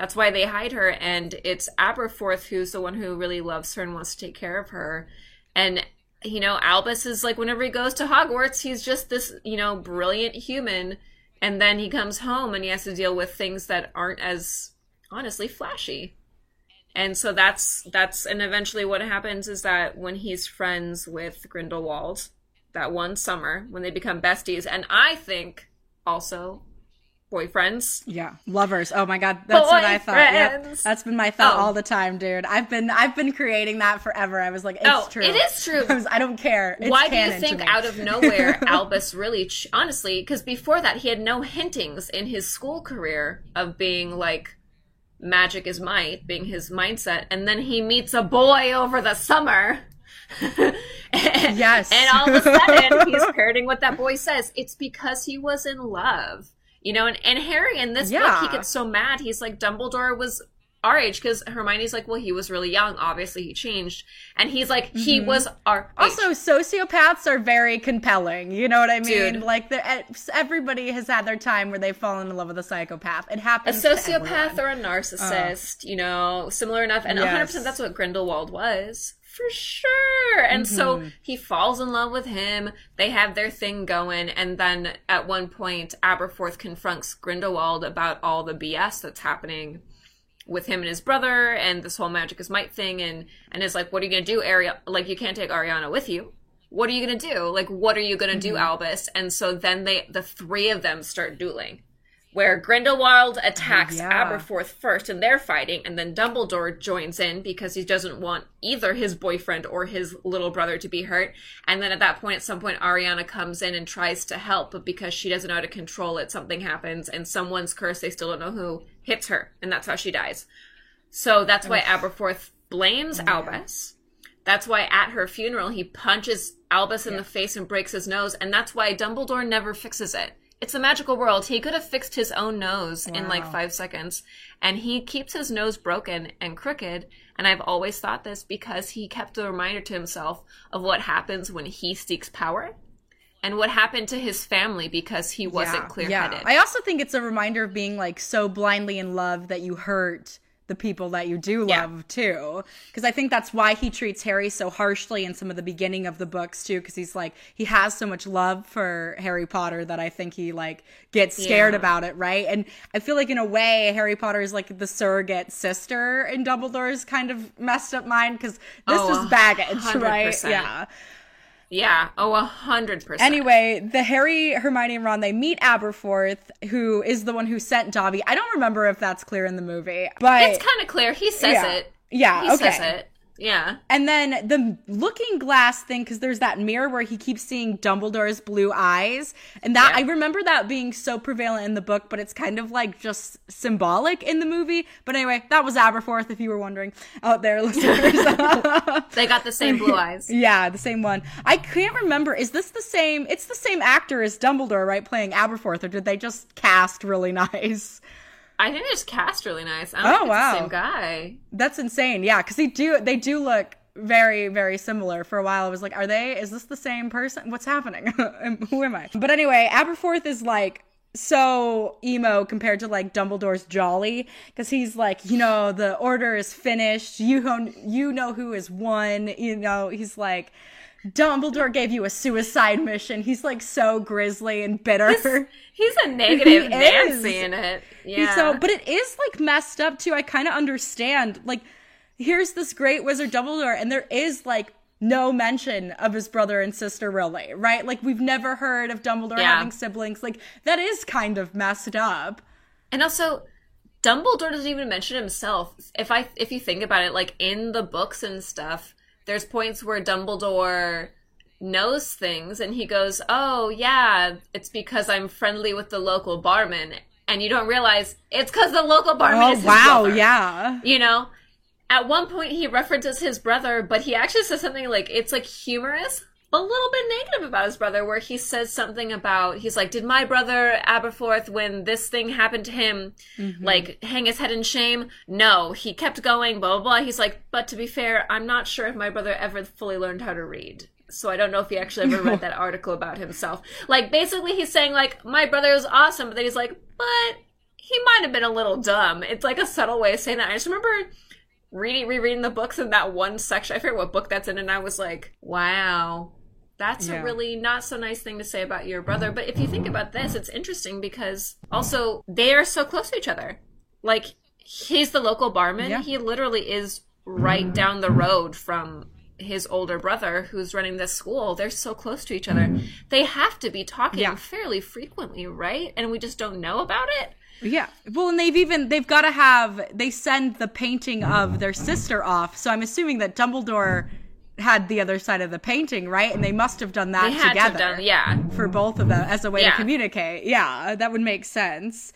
That's why they hide her, and it's Aberforth who's the one who really loves her and wants to take care of her. And you know, Albus is like whenever he goes to Hogwarts, he's just this you know brilliant human, and then he comes home and he has to deal with things that aren't as honestly flashy. And so that's that's and eventually what happens is that when he's friends with Grindelwald, that one summer when they become besties, and I think also boyfriends. Yeah, lovers. Oh my god, that's what I thought. Yep. That's been my thought Oh. all the time, dude. I've been I've been creating that forever. I was like, it's oh, true. it is true. (laughs) I, was, I don't care. It's Why do you think out of nowhere (laughs) Albus really, ch- honestly, because before that he had no hintings in his school career of being like magic is might, being his mindset, and then he meets a boy over the summer. and, (laughs) Yes. and all of a sudden he's parroting what that boy says. It's because he was in love. You know, and, and Harry in this book, he gets so mad. He's like, Dumbledore was our age because Hermione's like, well, he was really young. Obviously, he changed, and he's like, he mm-hmm. was our age. Also, sociopaths are very compelling. You know what I mean? Dude. Like, eh, everybody has had their time where they've fallen in love with a psychopath. It a happens. to sociopath or a uh. narcissist, you know, similar enough. And Yes. 100% that's what Grindelwald was. For sure. And so mm-hmm. he falls in love with him. They have their thing going. And then at one point, Aberforth confronts Grindelwald about all the BS that's happening with him and his brother and this whole magic is might thing. And, and is like, what are you going to do, Ariel? Like, you can't take Ariana with you. What are you going to do? Like, what are you going to do, mm-hmm. Albus? And so then they, the three of them start dueling where Grindelwald attacks yeah. Aberforth first and they're fighting, and then Dumbledore joins in because he doesn't want either his boyfriend or his little brother to be hurt. And then at that point, at some point, Ariana comes in and tries to help, but because she doesn't know how to control it, something happens, and someone's curse, they still don't know who, hits her, and that's how she dies. So that's why Aberforth blames Albus. That's why at her funeral he punches Albus in the face and breaks his nose, and that's why Dumbledore never fixes it. It's a magical world. He could have fixed his own nose in like five seconds, and he keeps his nose broken and crooked. And I've always thought this because he kept a reminder to himself of what happens when he seeks power, and what happened to his family because he wasn't clear-headed. I also think it's a reminder of being like so blindly in love that you hurt the people that you do Yeah. love too. Because I think that's why he treats Harry so harshly in some of the beginning of the books too. Because he's like he has so much love for Harry Potter that I think he like gets scared Yeah. about it, right? And I feel like in a way Harry Potter is like the surrogate sister in Dumbledore's kind of messed up mind because this Oh, was baggage, right? 100%. Yeah. Yeah. Oh, a hundred percent. Anyway, the Harry, Hermione, and Ron they meet Aberforth, who is the one who sent Dobby. I don't remember if that's clear in the movie, but it's kind of clear. He says Yeah. it. Yeah, he okay. says it. Yeah. and then the looking glass thing because there's that mirror where he keeps seeing Dumbledore's blue eyes, and that Yeah. I remember that being so prevalent in the book, but it's kind of like just symbolic in the movie. But anyway, that was Aberforth, if you were wondering out there, (laughs) listeners. (laughs) They got the same blue eyes. (laughs) Yeah, the same one. I can't remember. Is this the same? It's the same actor as Dumbledore, right? Playing Aberforth, or did they just cast really nice? I think they just cast really nice. I don't Oh, wow. same guy. That's insane. Yeah, because they do they do look very very similar. For a while, I was like, are they? Is this the same person? What's happening? (laughs) Who am I? But anyway, Aberforth is like so emo compared to like Dumbledore's jolly because he's like, you know, the order is finished. You you know who is one. You know, he's like. Dumbledore gave you a suicide mission. He's like so grisly and bitter. He's a (laughs) negative He Nancy is. in it. He's Yeah. So, but it is like messed up too. I kind of understand. Like, here's this great wizard Dumbledore, and there is like no mention of his brother and sister, really, right? Like we've never heard of Dumbledore Yeah. having siblings. Like that is kind of messed up. And also, Dumbledore doesn't even mention himself. If I if you think about it, like in the books and stuff, there's points where Dumbledore knows things and he goes, "Oh, yeah, it's because I'm friendly with the local barman." And you don't realize it's cuz the local barman Oh is wow, brother. yeah. You know, at one point he references his brother, but he actually says something like it's like humorous, a little bit negative about his brother, where he says something about he's like, "Did my brother Aberforth, when this thing happened to him, mm-hmm. like hang his head in shame?" No, he kept going. Blah blah blah. He's like, but to be fair, I'm not sure if my brother ever fully learned how to read. So I don't know if he actually ever read (laughs) that article about himself. Like basically, he's saying like my brother is awesome, but then he's like, but he might have been a little dumb. It's like a subtle way of saying that. I just remember reading rereading the books in that one section. I forget what book that's in, and I was like, wow. That's Yeah. a really not so nice thing to say about your brother. But if you think about this, it's interesting because also they are so close to each other. Like he's the local barman. Yeah. He literally is right down the road from his older brother who's running this school. They're so close to each other. They have to be talking Yeah. fairly frequently, right? And we just don't know about it. Yeah. Well, and they've even they've got to have they send the painting of their sister off. So I'm assuming that Dumbledore had the other side of the painting, right? And they must have done that They had together to done, yeah. for both of them as a way Yeah. to communicate. Yeah, that would make sense.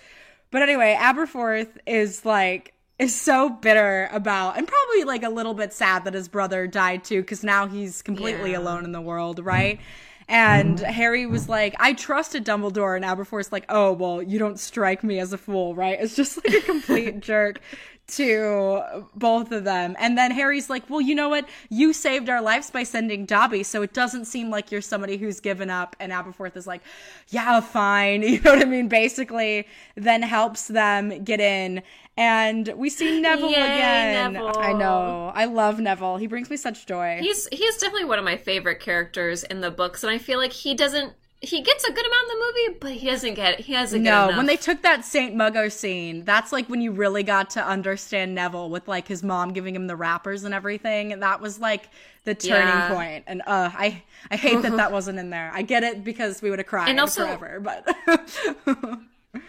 But anyway, Aberforth is like is so bitter about and probably like a little bit sad that his brother died too because now he's completely Yeah. alone in the world, right? And Harry was like, I trusted Dumbledore, and Aberforth's like, oh, well, you don't strike me as a fool, right? It's just like a complete (laughs) jerk to both of them. And then Harry's like, well, you know what? You saved our lives by sending Dobby, so it doesn't seem like you're somebody who's given up. And Aberforth is like, yeah, fine. (laughs) You know what I mean? Basically, then helps them get in. And we see (laughs) Neville Yay, again. Neville. I know. I love Neville. He brings me such joy. He's he's definitely one of my favorite characters in the books, and I feel like he doesn't he gets a good amount in the movie, but he doesn't get it. he doesn't get No, enough. when they took that Saint Mungo scene, that's like when you really got to understand Neville with like his mom giving him the wrappers and everything. That was like the turning Yeah. point. And uh, I I hate that that (laughs) wasn't in there. I get it because we would have cried And also- forever, but (laughs)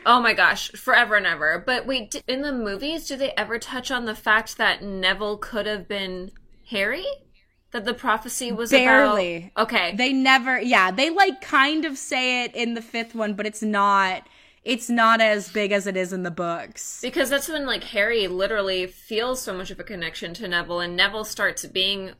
Oh my gosh, forever and ever. But wait, in the movies, do they ever touch on the fact that Neville could have been Harry? That the prophecy was Barely. about? Okay. they never. Yeah, they like kind of say it in the fifth one, but it's not. It's not as big as it is in the books. because that's when like Harry literally feels so much of a connection to Neville, and Neville starts being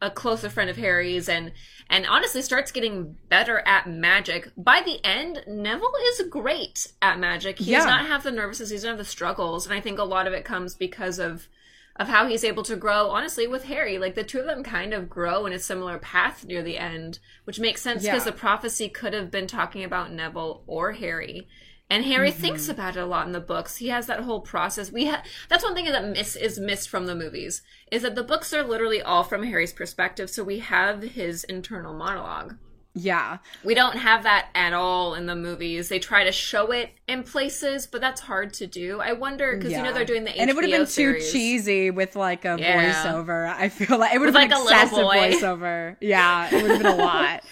a closer friend of Harry's, and and honestly starts getting better at magic. By the end, Neville is great at magic. He does not have the nervousness, he doesn't have the struggles, and I think a lot of it comes because of of how he's able to grow honestly with Harry. Like the two of them kind of grow in a similar path near the end, which makes sense because Yeah. the prophecy could have been talking about Neville or Harry. And Harry Mm-hmm. thinks about it a lot in the books. He has that whole process. We ha- that's one thing that miss is missed from the movies is that the books are literally all from Harry's perspective, so we have his internal monologue. Yeah. We don't have that at all in the movies. They try to show it in places, but that's hard to do. I wonder because you know they're doing the HBO and it would have been series. too cheesy with like a Yeah. voiceover. I feel like it would have been like, a little excessive boy. voiceover. Yeah, it would have been a (laughs) lot.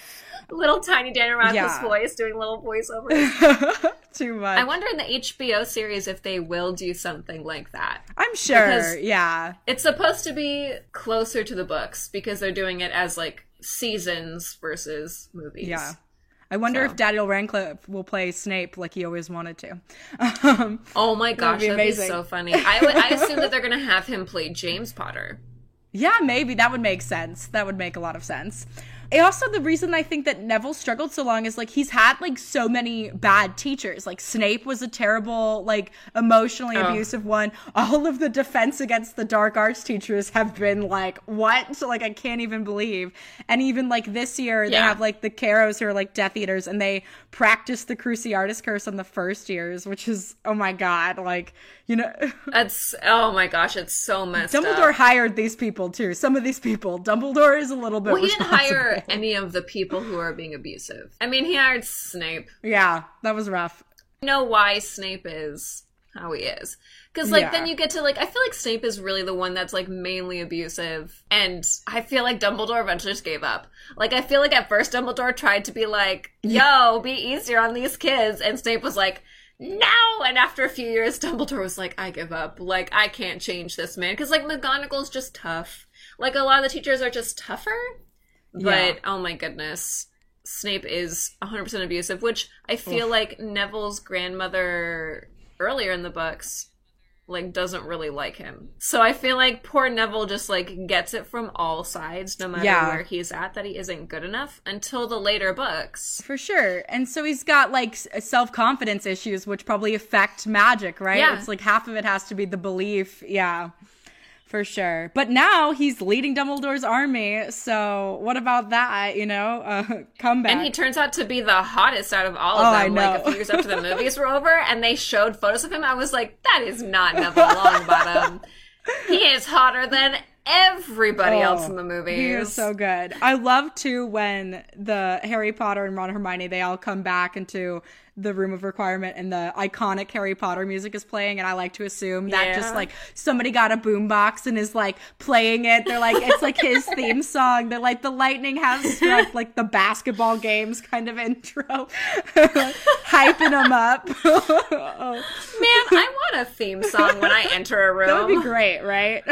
Little tiny Daniel Radcliffe's Yeah. voice doing little voiceovers. (laughs) too much. I wonder in the HBO series if they will do something like that. I'm sure. because- yeah. It's supposed to be closer to the books because they're doing it as like seasons versus movies. Yeah. I wonder So. if Daniel Radcliffe will play Snape like he always wanted to. Um, Oh my gosh, be that'd be, so funny. I would. I assume that they're gonna have him play James Potter. (laughs) yeah, maybe that would make sense. That would make a lot of sense. Also, the reason I think that Neville struggled so long is like he's had like so many bad teachers. Like Snape was a terrible, like emotionally Oh. abusive one. All of the defense against the dark arts teachers have been like, what? So, (laughs) like, I can't even believe. And even like this year, they have like the Carrows who are like Death Eaters, and they practice the Cruciatus curse on the first years, which is oh my god, like you know. (laughs) That's oh my gosh, it's so messed Dumbledore up. hired these people too. Some of these people. Dumbledore is a little bit. Well, he didn't hire (laughs) any of the people who are being abusive. I mean, he hired Snape. Yeah, that was rough. I know why Snape is how he is Because like Yeah. then you get to like I feel like Snape is really the one that's like mainly abusive, and I feel like Dumbledore eventually just gave up. Like I feel like at first Dumbledore tried to be like, (laughs) "Yo, be easier on these kids," and Snape was like. No, and after a few years, Dumbledore was like, "I give up. Like, I can't change this man." Because like McGonagall's just tough. Like a lot of the teachers are just tougher. But Yeah. oh my goodness, Snape is 100% abusive, which I feel like Neville's grandmother earlier in the books like doesn't really like him. So I feel like poor Neville just like gets it from all sides no matter Yeah. where he's at that he isn't good enough until the later books. For sure. And so he's got like self confidence issues, which probably affect magic, right? Yeah. It's like half of it has to be the belief. Yeah. For sure. But now he's leading Dumbledore's army. So what about that? You know, uh, (laughs) comeback. And he turns out to be the hottest out of all Oh, of I them. Like a few years after the (laughs) movies were over, and they showed photos of him, I was like, "That is not Neville Longbottom. he is hotter than everybody else in the movies." Oh, He is so good. I love too when the Harry Potter and Ron and Hermione they all come back into the room of requirement and the iconic Harry Potter music is playing and I like to assume that Yeah. just like somebody got a boombox and is like playing it. They're like it's like his (laughs) theme song. They're like the lightning has struck like the basketball games kind of intro. (laughs) Hyping them up. (laughs) Man, I want a theme song when I enter a room. that would be great, right?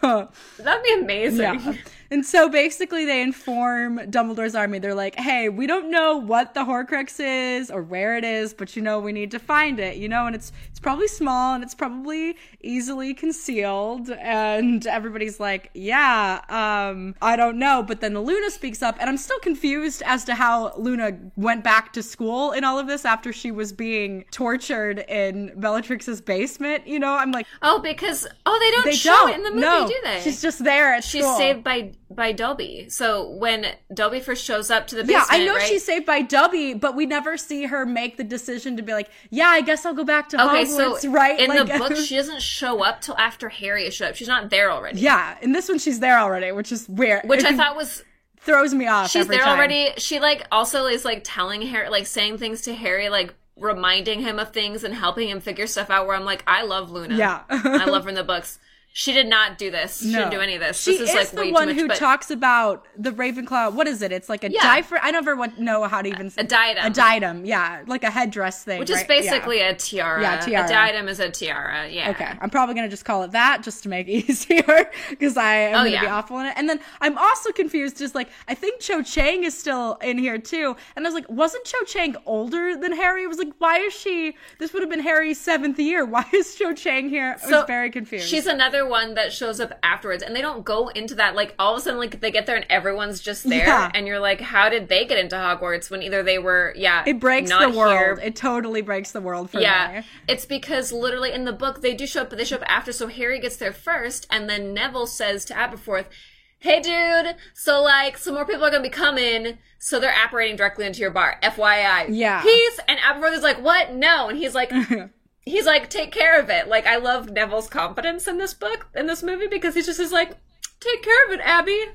That'd be amazing. Yeah. And so basically, they inform Dumbledore's army. They're like, "Hey, we don't know what the Horcrux is or where it is, but you know, we need to find it. You know, and it's probably small and it's probably easily concealed." And everybody's like, "Yeah, um, I don't know." But then Luna speaks up, and I'm still confused as to how Luna went back to school in all of this after she was being tortured in Bellatrix's basement. You know, I'm like, Oh, because oh, they don't they show don't it in the movie, no. do they? She's just there at She's school. saved by by Dobby. So when Dobby first shows up to the Yeah, I know right? she's saved by Dobby, but we never see her make the decision to be like, "Yeah, I guess I'll go back to Okay, Hogwarts." So right? in Like- the book, (laughs) she doesn't show up till after Harry showed up. She's not there already. yeah, in this one she's there already, which is weird. Which I thought was throws me off. she's there time. already. She like also is like telling Harry, like saying things to Harry, like reminding him of things and helping him figure stuff out. Where I'm like, I love Luna. Yeah. I love her in (laughs) the books. She did not do this. She didn't do any of this. She this is, is like the one much. who but talks about the Ravenclaw. What is it? It's like a Yeah. diaphragm. I never want, know how to even say a diadem. a diadem. Yeah, like a headdress thing, which is right? Yeah. basically a tiara. Yeah, tiara. A diadem is a tiara. Yeah. Okay, I'm probably gonna just call it that just to make it (laughs) easier because I am Oh, gonna yeah. be awful in it. And then I'm also confused, just like I think Cho Chang is still in here too. And I was like, wasn't Cho Chang older than Harry? I was like, why is she? This would have been Harry's seventh year. Why is Cho Chang here? I was very confused. She's another one that shows up afterwards, and they don't go into that. Like all of a sudden, like they get there and everyone's just there, Yeah. and you're like, how did they get into Hogwarts when either they were, yeah, it breaks the world. here. It totally breaks the world for yeah, me. it's because literally in the book they do show up, but they show up after. So Harry gets there first, and then Neville says to Aberforth, "Hey, dude, so like some more people are gonna be coming, so they're apparating directly into your bar. FYI, Yeah. peace." And Aberforth is like, "What? No," and he's like. (laughs) He's like, take care of it. Like, I love Neville's confidence in this book, in this movie, because he just is like, take care of it, Abby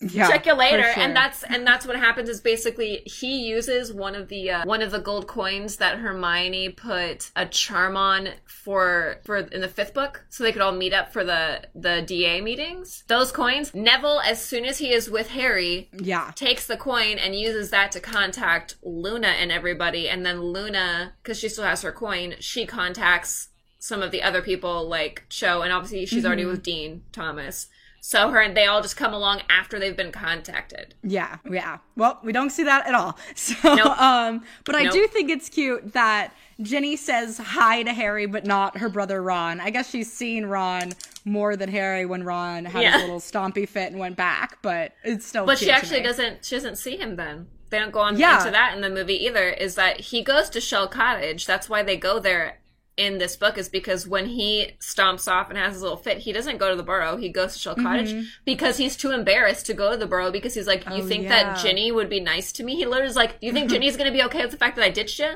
Yeah, check you later. Sure. and that's and that's what happens is basically he uses one of the uh, one of the gold coins that hermione put a charm on for for in the fifth book so they could all meet up for the the da meetings. Those coins neville as soon as he is with harry yeah. takes the coin and uses that to contact luna and everybody. And then luna because she still has her coin she contacts some of the other people like cho and obviously she's already with dean thomas so her and they all just come along after they've been contacted Yeah, yeah. Well, we don't see that at all. (laughs) So, Nope. um, but I Nope. do think it's cute that Ginny says hi to Harry, but not her brother Ron. I guess she's seen Ron more than Harry when Ron had Yeah. his little stompy fit and went back, but it's still. but she actually doesn't she doesn't see him then they don't go on Yeah. into that in the movie either is that he goes to shell cottage that's why they go there in this book is because when he stomps off and has his little fit he doesn't go to the burrow he goes to shell cottage because he's too embarrassed to go to the burrow because he's like you Mm-hmm. Oh, think yeah. that ginny would be nice to me he literally is like you think (laughs) ginny's gonna be okay with the fact that i ditched you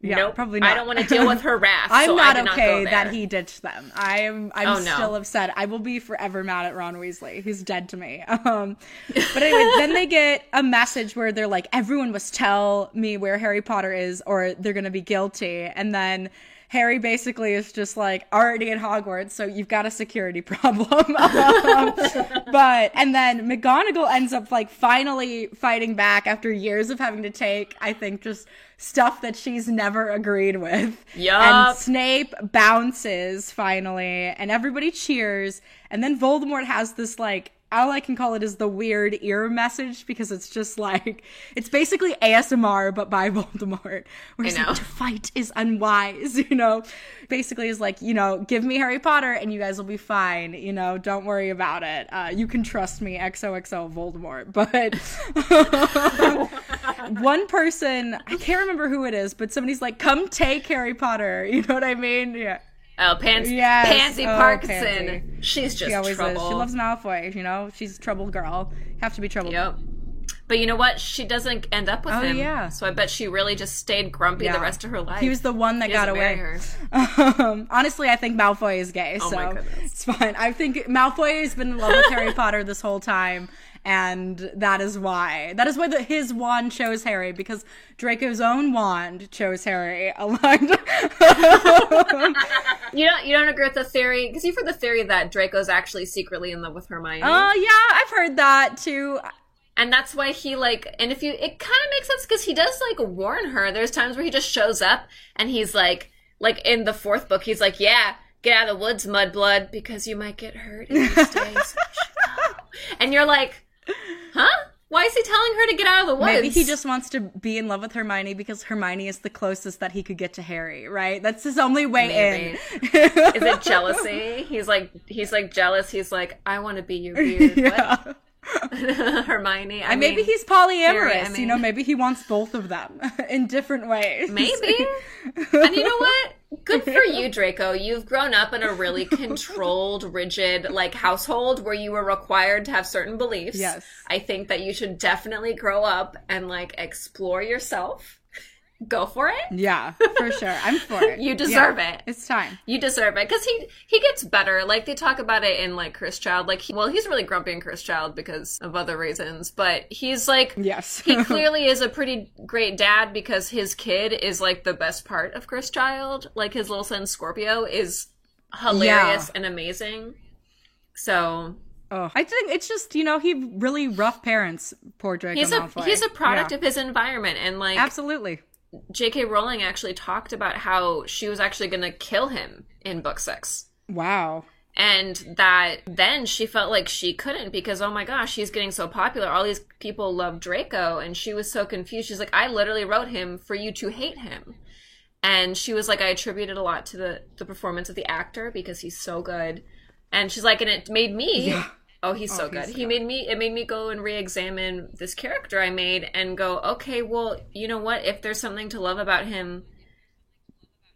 Yeah, nope probably not. i don't want to deal with her (laughs) wrath I'm so not not okay go that he ditched them. I am. I'm Oh, no. still upset. I will be forever mad at Ron Weasley. He's dead to me. (laughs) Um, but anyway, then they get a message where they're like, "Everyone must tell me where Harry Potter is, or they're gonna be guilty." And then Harry basically is just like already in Hogwarts, so you've got a security (laughs) problem. (laughs) um, but and then McGonagall ends up like finally fighting back after years of having to take, I think, just stuff that she's never agreed with. Yeah. And Snape bounces finally, and everybody cheers. And then Voldemort has this like all I can call it is the weird ear message because it's just like it's basically ASMR but by (laughs) Voldemort. Where he's know. like, to fight is unwise, (laughs) you know. Basically is like, you know, give me Harry Potter and you guys will be fine, you know, don't worry about it. Uh, you can trust me, XOXO Voldemort. (laughs) But one person, I can't remember who it is, but somebody's like, come take Harry Potter. You know what I mean? Yeah. Oh, Pans- Yes. Pansy Oh, Parkinson. Pansy. She's just She always trouble. is. She loves Malfoy, you know? She's a trouble girl. Have to be trouble. Yep. But you know what? She doesn't end up with Oh, him. yeah. So I bet she really just stayed grumpy the rest of her life. He was the one that He got away. (laughs) Um, honestly, I think Malfoy is gay, Oh so my goodness. it's fine. I think Malfoy has been in love with Harry Potter this whole time, and that is why. That is why the, his wand chose Harry because Draco's own wand chose Harry. Aligned. (laughs) You don't you don't agree with the theory because you've heard the theory that Draco's actually secretly in love with Hermione, Oh yeah, I've heard that too. and that's why he like. And if you, it kind of makes sense because he does like warn her. There's times where he just shows up and he's like, like in the fourth book, he's like, "Yeah, get out of the woods, mudblood, because you might get hurt if you stay." so you should go." and you're like, "Huh? Why is he telling her to get out of the woods?" Maybe he just wants to be in love with Hermione because Hermione is the closest that he could get to Harry, right? That's his only way Maybe. in. Is it jealousy? He's like he's like jealous. He's like, I want to be your (laughs) beard. yeah. What? (laughs) Hermione. I And maybe he's polyamorous. Harry, I you know, maybe he wants both of them (laughs) in different ways. maybe. (laughs) and you know what? Good for you, Draco. You've grown up in a really controlled, rigid like household where you were required to have certain beliefs. Yes. I think that you should definitely grow up and like explore yourself. Go for it. yeah, for sure. I'm for (laughs) it. You deserve Yeah, it. It's time. You deserve it because he he gets better. Like they talk about it in like Cursed Child. Like he, well, he's really grumpy in Cursed Child because of other reasons, but he's like Yes. he (laughs) clearly is a pretty great dad because his kid is like the best part of Cursed Child. Like his little son Scorpio is hilarious Yeah. and amazing. So Oh, I think it's just you know he really rough parents. Poor Draco he's a Malfoy. he's a product Yeah. of his environment and like Absolutely. J.K. Rowling actually talked about how she was actually going to kill him in book six. Wow. and that then she felt like she couldn't because oh my gosh he's getting so popular all these people love draco and she was so confused she's like i literally wrote him for you to hate him and she was like i attributed a lot to the the performance of the actor because he's so good and she's like and it made me Yeah. Oh he's so Oh, good. he's he made me it made me go and re-examine this character i made and go okay well you know what? If there's something to love about him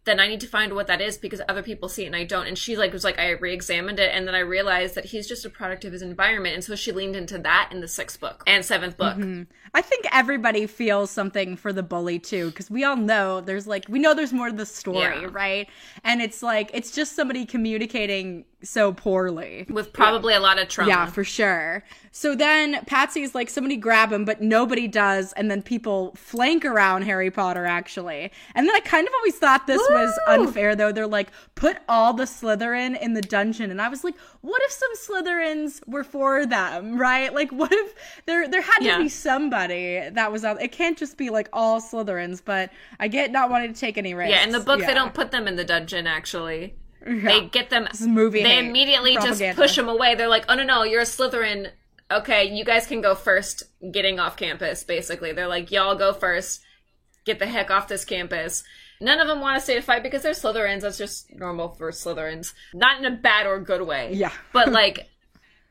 then I need to find what that is because other people see it and I don't. And she like was like, I re-examined it and then I realized that he's just a product of his environment. And so she leaned into that in the sixth book and seventh book. Mm-hmm. I think everybody feels something for the bully too, because we all know there's like we know there's more to the story, Yeah. right? And it's like it's just somebody communicating so poorly. With probably a lot of trauma. Yeah, for sure. So then Pansy's like, somebody grab him, but nobody does. And then people flank around Harry Potter, actually. And then I kind of always thought this was oh, unfair, though. They're like, put all the Slytherin in the dungeon. And I was like, what if some Slytherins were for them, right? Like, what if there there had to Yeah. be somebody that was out? It can't just be like all Slytherins, but I get not wanting to take any risks. Yeah, in the book Yeah. they don't put them in the dungeon actually. Yeah. They get them This movie They immediately just push them away. They're like, "Oh no, no, you're a Slytherin. Okay, you guys can go first getting off campus." Basically. They're like, "Y'all go first. Get the heck off this campus." None of them want to stay to fight because they're Slytherins. That's just normal for Slytherins. Not in a bad or good way. Yeah. But like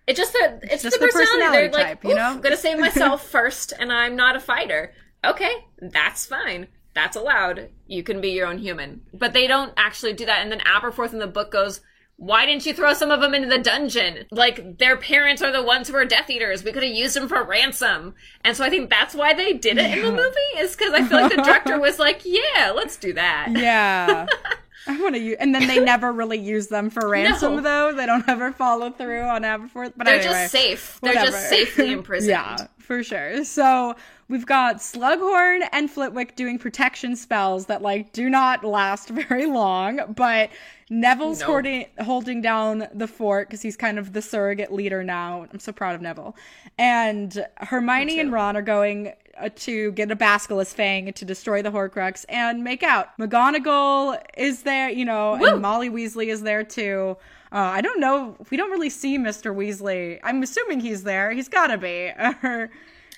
it just the it's, just the the personality. personality They're like, type, you know? I'm gonna save myself (laughs) first, and I'm not a fighter. Okay, that's fine. That's allowed. You can be your own human. But they don't actually do that. And then Aberforth in the book goes, "Why didn't you throw some of them into the dungeon? Like their parents are the ones who are Death Eaters. We could have used them for ransom." And so I think that's why they did it in the movie. Is because I feel like the director (laughs) was like, "Yeah, let's do that." Yeah. (laughs) I want to use, and then they never really use them for ransom, No. though. They don't ever follow through on Aberforth. But They're anyway, just safe. They're whatever. just safely (laughs) imprisoned. yeah, for sure. So we've got Slughorn and Flitwick doing protection spells that like do not last very long, but Neville's No. holding holding down the fort because he's kind of the surrogate leader now. I'm so proud of Neville. And Hermione and Ron are going uh, to get a basilisk fang to destroy the Horcrux and make out. McGonagall is there, you know, Woo! and Molly Weasley is there too. Uh, I don't know. We don't really see Mr. Weasley. I'm assuming he's there. He's gotta be. (laughs)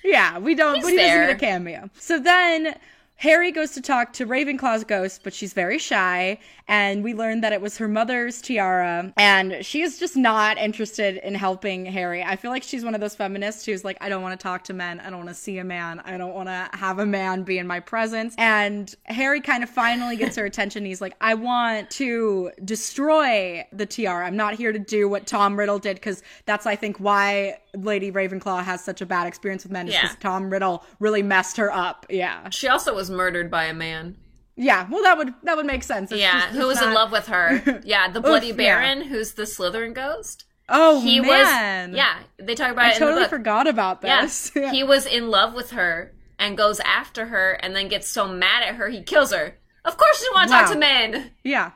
Yeah, we don't. He's but he doesn't get a cameo. So then Harry goes to talk to Ravenclaw's ghost, but she's very shy, and we learn that it was her mother's tiara, and she is just not interested in helping Harry. I feel like she's one of those feminists who's like, I don't want to talk to men, I don't want to see a man, I don't want to have a man be in my presence. And Harry kind of finally gets her attention. He's like, I want to destroy the tiara. I'm not here to do what Tom Riddle did, because that's, I think, why Lady Ravenclaw has such a bad experience with men, is Yeah. because Tom Riddle really messed her up. Yeah. She also was murdered by a man. Yeah, well, that would that would make sense. It's Yeah, just- who was in love with her. (laughs) Yeah, the Bloody yeah. Baron, who's the Slytherin ghost. Oh He man, was. Yeah, they talk about I it in the totally forgot about Yeah, this. (laughs) he was in love with her and goes after her, and then gets so mad at her he kills her. Of course, she didn't want to talk to men. yeah.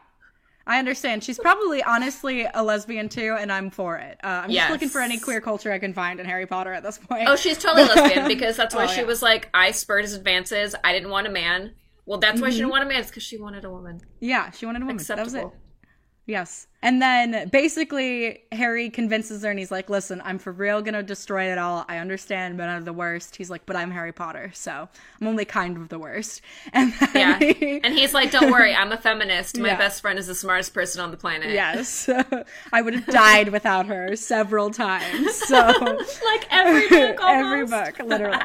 I understand. She's probably honestly a lesbian too, and I'm for it. Uh, I'm Yes. just looking for any queer culture I can find in Harry Potter at this point. Oh, she's totally lesbian (laughs) because that's why Oh, she yeah. was like, I spurred his advances. I didn't want a man. Well, that's why she Mm-hmm. didn't want a man. It's because she wanted a woman. yeah, she wanted a woman. That was it. Yes. And then basically Harry convinces her and he's like, listen, I'm for real gonna destroy it all. I understand men are the worst. He's like, but I'm Harry Potter, so I'm only kind of the worst. (laughs) And Yeah. he- And he's like, Don't worry, I'm a feminist. My (laughs) Yeah. best friend is the smartest person on the planet. Yes. (laughs) I would have died without her several times. So Like every book every book, literally.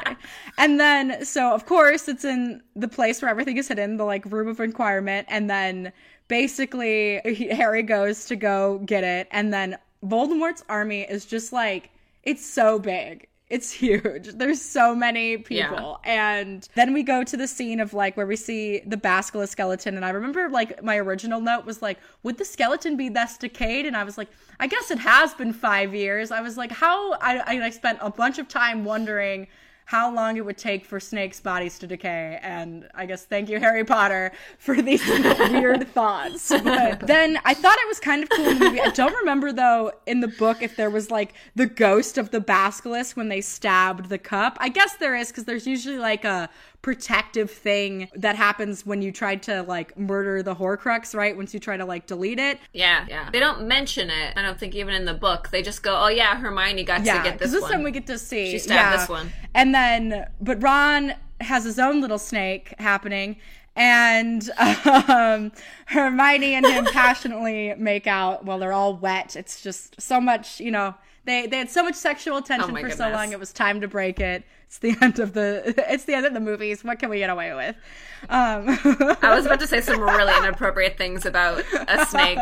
and then so of course it's in the place where everything is hidden, the like room of inquirement, and then basically (laughs) Harry goes to go get it, and then Voldemort's army is just like it's so big. It's huge. There's so many people. And then we go to the scene of like where we see the basilisk skeleton. And I remember like my original note was like, would the skeleton be thus decayed? And I was like, I guess it has been five years. I was like, how? I, I spent a bunch of time wondering how long it would take for snakes' bodies to decay. And I guess thank you, Harry Potter, for these (laughs) weird thoughts. But then I thought it was kind of cool in the movie. I don't remember though in the book if there was like the ghost of the basilisk when they stabbed the cup. I guess there is because there's usually like a protective thing that happens when you try to like murder the Horcrux, right? Once you try to like delete it. Yeah, yeah. They don't mention it. I don't think even in the book. They just go, "Oh yeah, Hermione got Yeah, to get this, this one." time we get to see. She stabbed yeah. this one. And then, but Ron has his own little snake happening, and (laughs) um, Hermione and him passionately make out while they're all wet. It's just so much, you know. They they had so much sexual tension Oh for so long. It was time to break it. It's the (laughs) end of the. It's the end of the movies. What can we get away with? Um, I was about to say some really (laughs) inappropriate things about a snake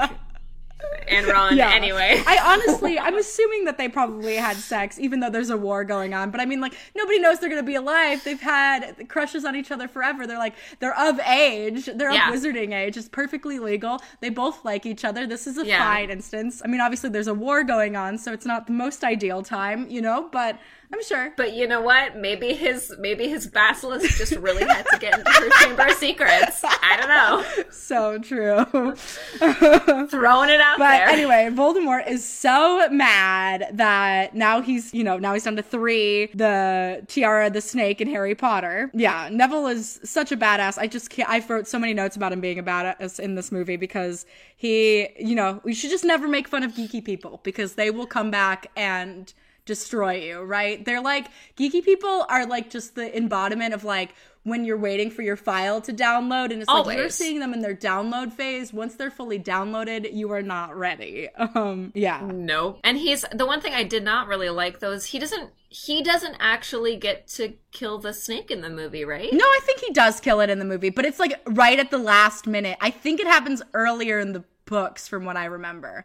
and Ron. Yeah. Anyway, (laughs) I honestly, I'm assuming that they probably had sex, even though there's a war going on. But I mean, like, nobody knows they're gonna be alive. They've had crushes on each other forever. They're like, they're of age. They're Yeah. of wizarding age. It's perfectly legal. They both like each other. This is a Yeah. fine instance. I mean, obviously, there's a war going on, so it's not the most ideal time, you know. But I'm sure. but you know what? Maybe his maybe his basilisk just really had to get into her chamber of secrets. I don't know. (laughs) So true. (laughs) Throwing it out But there. anyway, Voldemort is so mad that now he's, you know, now he's down to three the tiara, the snake, and Harry Potter. Yeah, Neville is such a badass. I just can't, I wrote so many notes about him being a badass in this movie because he, you know, we should just never make fun of geeky people because they will come back and destroy you, right? They're like, geeky people are like just the embodiment of like, when you're waiting for your file to download and it's like you're seeing them in their download phase once they're fully downloaded you are not ready (laughs) um yeah No. And he's the one thing I did not really like though is he doesn't he doesn't actually get to kill the snake in the movie, right? no i think he does kill it in the movie but it's like right at the last minute i think it happens earlier in the books from what i remember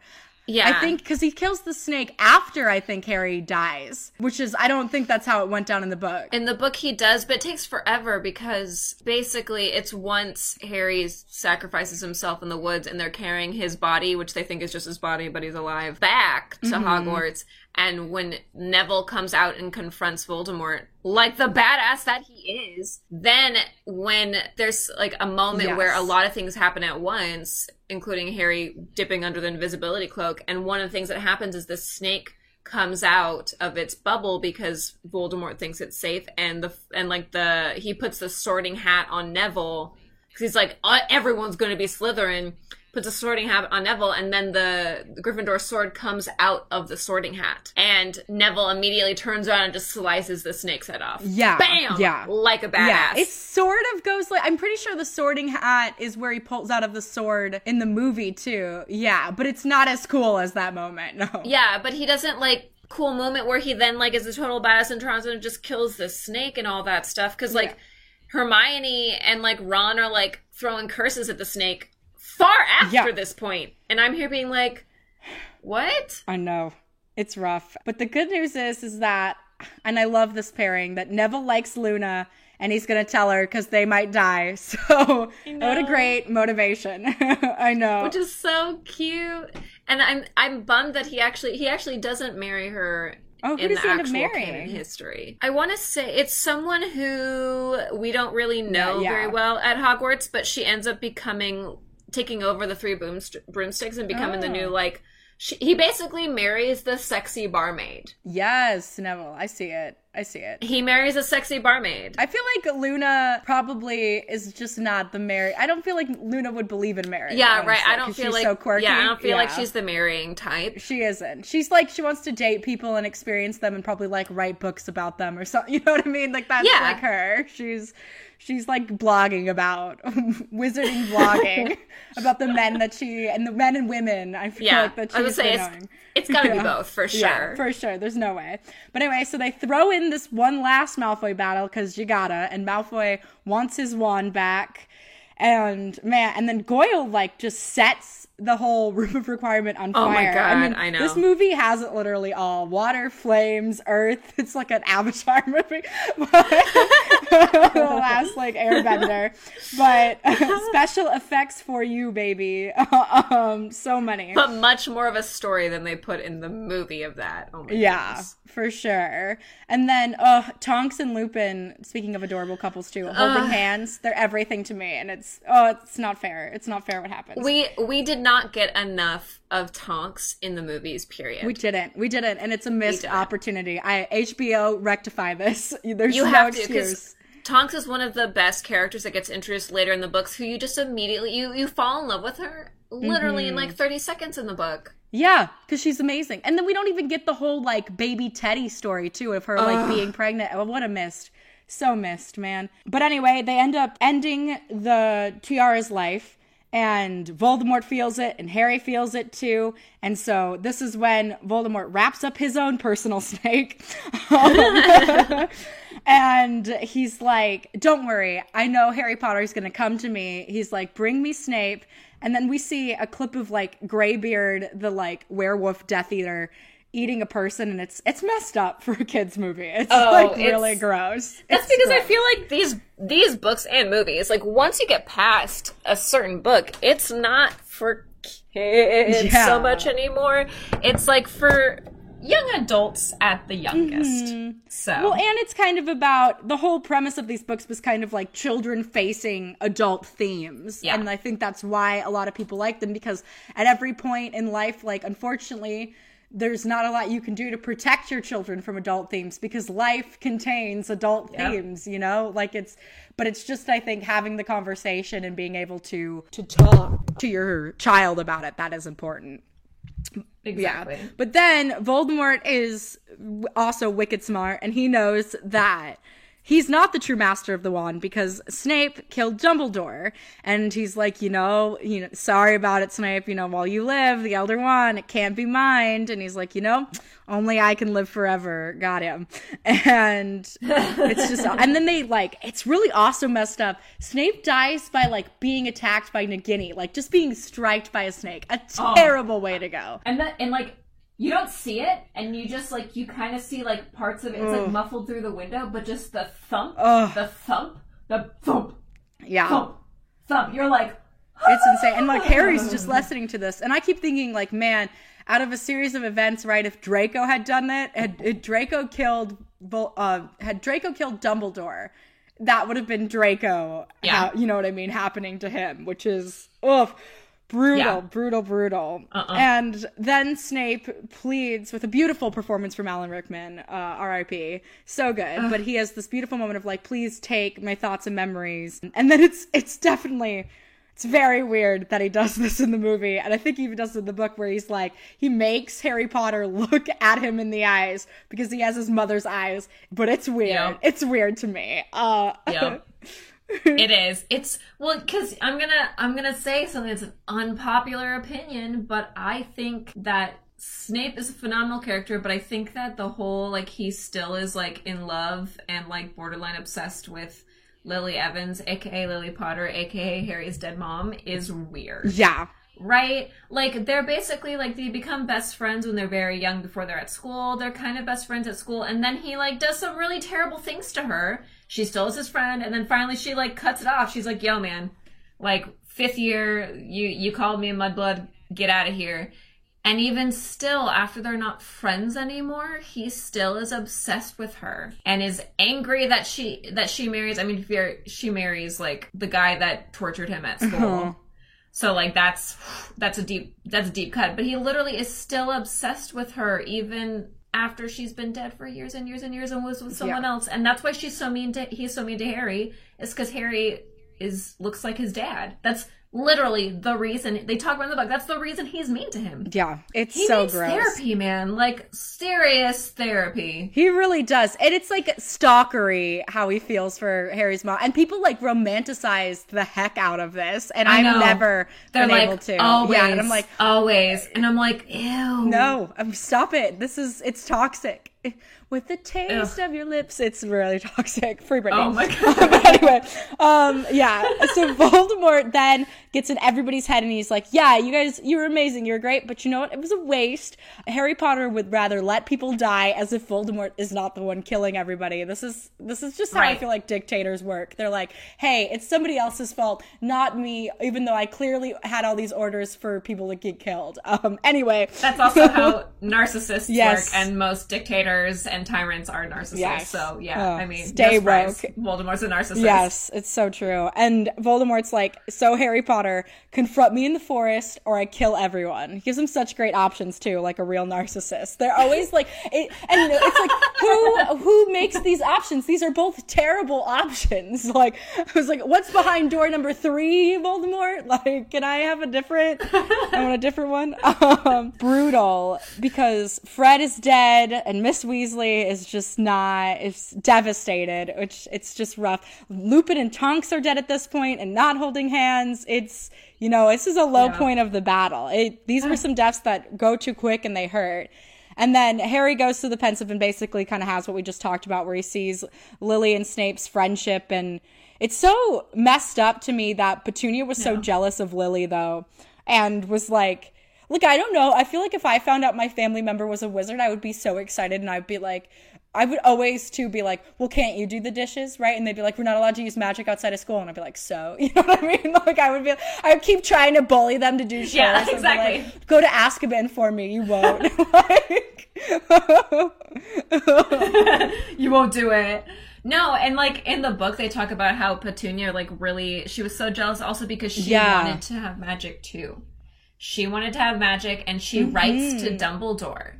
Yeah. I think because he kills the snake after I think Harry dies, which is I don't think that's how it went down in the book. In the book, he does, but it takes forever because basically it's once Harry sacrifices himself in the woods and they're carrying his body, which they think is just his body, but he's alive, back to mm-hmm. Hogwarts. And when Neville comes out and confronts Voldemort, like the badass that he is, then when there's like a moment Yes. where a lot of things happen at once, including Harry dipping under the invisibility cloak, and one of the things that happens is the snake comes out of its bubble because Voldemort thinks it's safe, and the and like the he puts the Sorting Hat on Neville because he's like uh, everyone's going to be Slytherin. Puts a sorting hat on Neville, and then the, the Gryffindor sword comes out of the sorting hat, and Neville immediately turns around and just slices the snake's head off. Yeah, bam, yeah. like a badass. Yeah, it sort of goes like I'm pretty sure the sorting hat is where he pulls out of the sword in the movie too. Yeah, but it's not as cool as that moment. No. Yeah, but he doesn't like cool moment where he then like is a total badass and turns and just kills the snake and all that stuff. Because like Hermione and like Ron are like throwing curses at the snake far after Yeah. this point, and I'm here being like, what? I know. It's rough. But the good news is is that and I love this pairing that Neville likes Luna and he's going to tell her cuz they might die. (laughs) So, what a great motivation. (laughs) I know. Which is so cute, and I'm I'm bummed that he actually he actually doesn't marry her. Oh, who in does the he end up marrying? history, I want to say it's someone who we don't really know Yeah, yeah. very well at Hogwarts, but she ends up becoming taking over the three boomst- broomsticks and becoming the Oh. new like. She, he basically marries the sexy barmaid. yes, Neville. I see it. I see it. He marries a sexy barmaid. I feel like Luna probably is just not the marry. I don't feel like Luna would believe in marriage. yeah, right. I don't feel she's like so quirky. yeah, I don't feel like she's the marrying type. She isn't. She's like she wants to date people and experience them and probably like write books about them or something. (laughs) You know what I mean? Like that's Yeah. like her. She's she's like blogging about (laughs) wizarding blogging (laughs) about the men that she and the men and women. I feel Yeah, like that she's say it's it's got to be both for sure. Yeah, for sure. There's no way. But anyway, so they throw in this one last Malfoy battle because you gotta, and Malfoy wants his wand back. And man, and then Goyle like just sets the whole (laughs) room of requirement on fire. Oh my. God, mean, I know. This movie has it literally all water, flames, earth. (laughs) It's like an Avatar (laughs) movie. the last like airbender. But special effects for you, baby. um, so many. but much more of a story than they put in the movie of that. Oh my Yeah, goodness. for sure. And then, uh, Tonks and Lupin, speaking of adorable couples too, holding hands, they're everything to me. And it's, oh, it's not fair. It's not fair what happens. We we did not get enough of Tonks in the movies. Period. We didn't. We didn't. And it's a missed opportunity. I HBO rectify this. (laughs) There's you no have to excuse. because Tonks is one of the best characters that gets introduced later in the books. Who you just immediately you you fall in love with her literally in Mm-hmm. like thirty seconds in the book. Yeah, because she's amazing. And then we don't even get the whole like baby Teddy story too of her like being pregnant. Oh, what a missed. So missed, man. But anyway, they end up ending the Tiara's life. And Voldemort feels it, and Harry feels it too. And so this is when Voldemort wraps up his own personal (laughs) snake. (laughs) And he's like, Don't worry, I know Harry Potter's gonna come to me. He's like, Bring me Snape. And then we see a clip of like Greybeard, the like werewolf Death Eater, eating a person, and it's it's messed up for a kids movie. It's Oh, like it's- really gross. That's It's because I feel like these these books and movies, like once you get past a certain book, it's not for kids Yeah. so much anymore. It's like for young adults at the youngest. Mm-hmm. So Well, and it's kind of about the whole premise of these books was kind of like children facing adult themes. Yeah. And I think that's why a lot of people like them because at every point in life, like, unfortunately, there's not a lot you can do to protect your children from adult themes because life contains adult themes, you know? Like it's but it's just I think having the conversation and being able to to talk to your child about it that is important. exactly. Yeah. But then Voldemort is also wicked smart and he knows that he's not the true master of the wand because Snape killed Dumbledore. And he's like, you know, you know, sorry about it, Snape. You know, while you live, the Elder Wand, it can't be mined. And he's like, you know, only I can live forever. Got him. (laughs) And it's just, (laughs) and then they like, it's really also messed up. Snape dies by like being attacked by Nagini, like just being striked by a snake. A oh. terrible way to go. And that and like you don't see it, and you just like you kind of see like parts of it. It's like muffled through the window, but just the thump, Ugh. the thump, the thump, Yeah. thump, thump. You're like, It's insane. And like Harry's just (gasps) listening to this, and I keep thinking, like, man, out of a series of events, right? If Draco had done that, had, had Draco killed, uh, had Draco killed Dumbledore, that would have been Draco. Yeah. you know what I mean? Happening to him, which is oof. Brutal, Yeah. brutal, brutal. Uh-uh. And then Snape pleads with a beautiful performance from Alan Rickman, uh, R.I.P. So good. But he has this beautiful moment of like, please take my thoughts and memories. And then it's it's definitely it's very weird that he does this in the movie, and I think he even does it in the book where he's like he makes Harry Potter (laughs) look at him in the eyes because he has his mother's eyes. But it's weird. Yep. It's weird to me. Uh, Yep. (laughs) (laughs) it is. It's well, because I'm gonna I'm gonna say something that's an unpopular opinion, but I think that Snape is a phenomenal character, but I think that the whole like he still is like in love and like borderline obsessed with Lily Evans, aka Lily Potter, aka Harry's dead mom, is weird. yeah. Right? Like they're basically like they become best friends when they're very young before they're at school. They're kind of best friends at school and then he like does some really terrible things to her. She still is his friend and then finally she like cuts it off. She's like, "Yo man, like 5th year, you you called me a mudblood, get out of here." And even still, after they're not friends anymore, he still is obsessed with her and is angry that she that she marries. I mean, she marries like the guy that tortured him at school. Uh-huh. So like that's that's a deep that's a deep cut. But he literally is still obsessed with her even after she's been dead for years and years and years and was with someone Yeah. else. And that's why she's so mean to he's so mean to Harry is because Harry is looks like his dad. That's literally the reason they talk about in the book. That's the reason he's mean to him. Yeah. It's He so needs gross. therapy, man. Like serious therapy. He really does. And it's like stalkery how he feels for Harry's mom. And people like romanticize the heck out of this. And I I've never They're been like able to. always, Yeah. And I'm like, always, and I'm like, ew. no, I'm, stop it. This is, it's toxic. With the taste of your lips, it's really toxic. (laughs) Free Britney. Oh my (laughs) god. but anyway, um, yeah. So (laughs) Voldemort then gets in everybody's head, and he's like, "Yeah, you guys, you're amazing, you're great, but you know what? It was a waste. Harry Potter would rather let people die, as if Voldemort is not the one killing everybody. This is this is just how I feel like dictators work. They're like, hey, it's somebody else's fault, not me, even though I clearly had all these orders for people to get killed. Um, anyway, That's also how narcissists Yes. work, and most dictators and tyrants are narcissists. Yes. So yeah, Oh, I mean, stay woke. Voldemort's a narcissist. Yes, it's so true. And Voldemort's like, so Harry Potter, confront me in the forest or I kill everyone. He gives him such great options too, like a real narcissist. They're always (laughs) like, it, and it's like, who who makes these options? These are both terrible options. (laughs) Like, I was like, what's behind door number three, Voldemort? (laughs) Like, can I have a different? I want a different one. Um, brutal because Fred is dead and Miss Weasley is just not. Is devastated, which it's just rough. Lupin and Tonks are dead at this point and not holding hands. It's you know this is a low Yeah. point of the battle. It, these were some deaths that go too quick and they hurt. And then Harry goes to the Pensieve and basically kind of has what we just talked about, where he sees Lily and Snape's friendship. And it's so messed up to me that Petunia was so jealous of Lily, though, and was like, Look, I don't know. I feel like if I found out my family member was a wizard, I would be so excited and I'd be like, I would always too be like, well, can't you do the dishes, right? And they'd be like, we're not allowed to use magic outside of school, and I'd be like, so, (laughs) you know what I mean? Like I would be, I would keep trying to bully them to do chores. Yeah, exactly. like, Go to Azkaban for me, you won't. (laughs) like, (laughs) you won't do it. No, and like in the book, they talk about how Petunia, like, really, she was so jealous also because she Yeah. wanted to have magic too. She wanted to have magic, and she writes Mm-hmm. to Dumbledore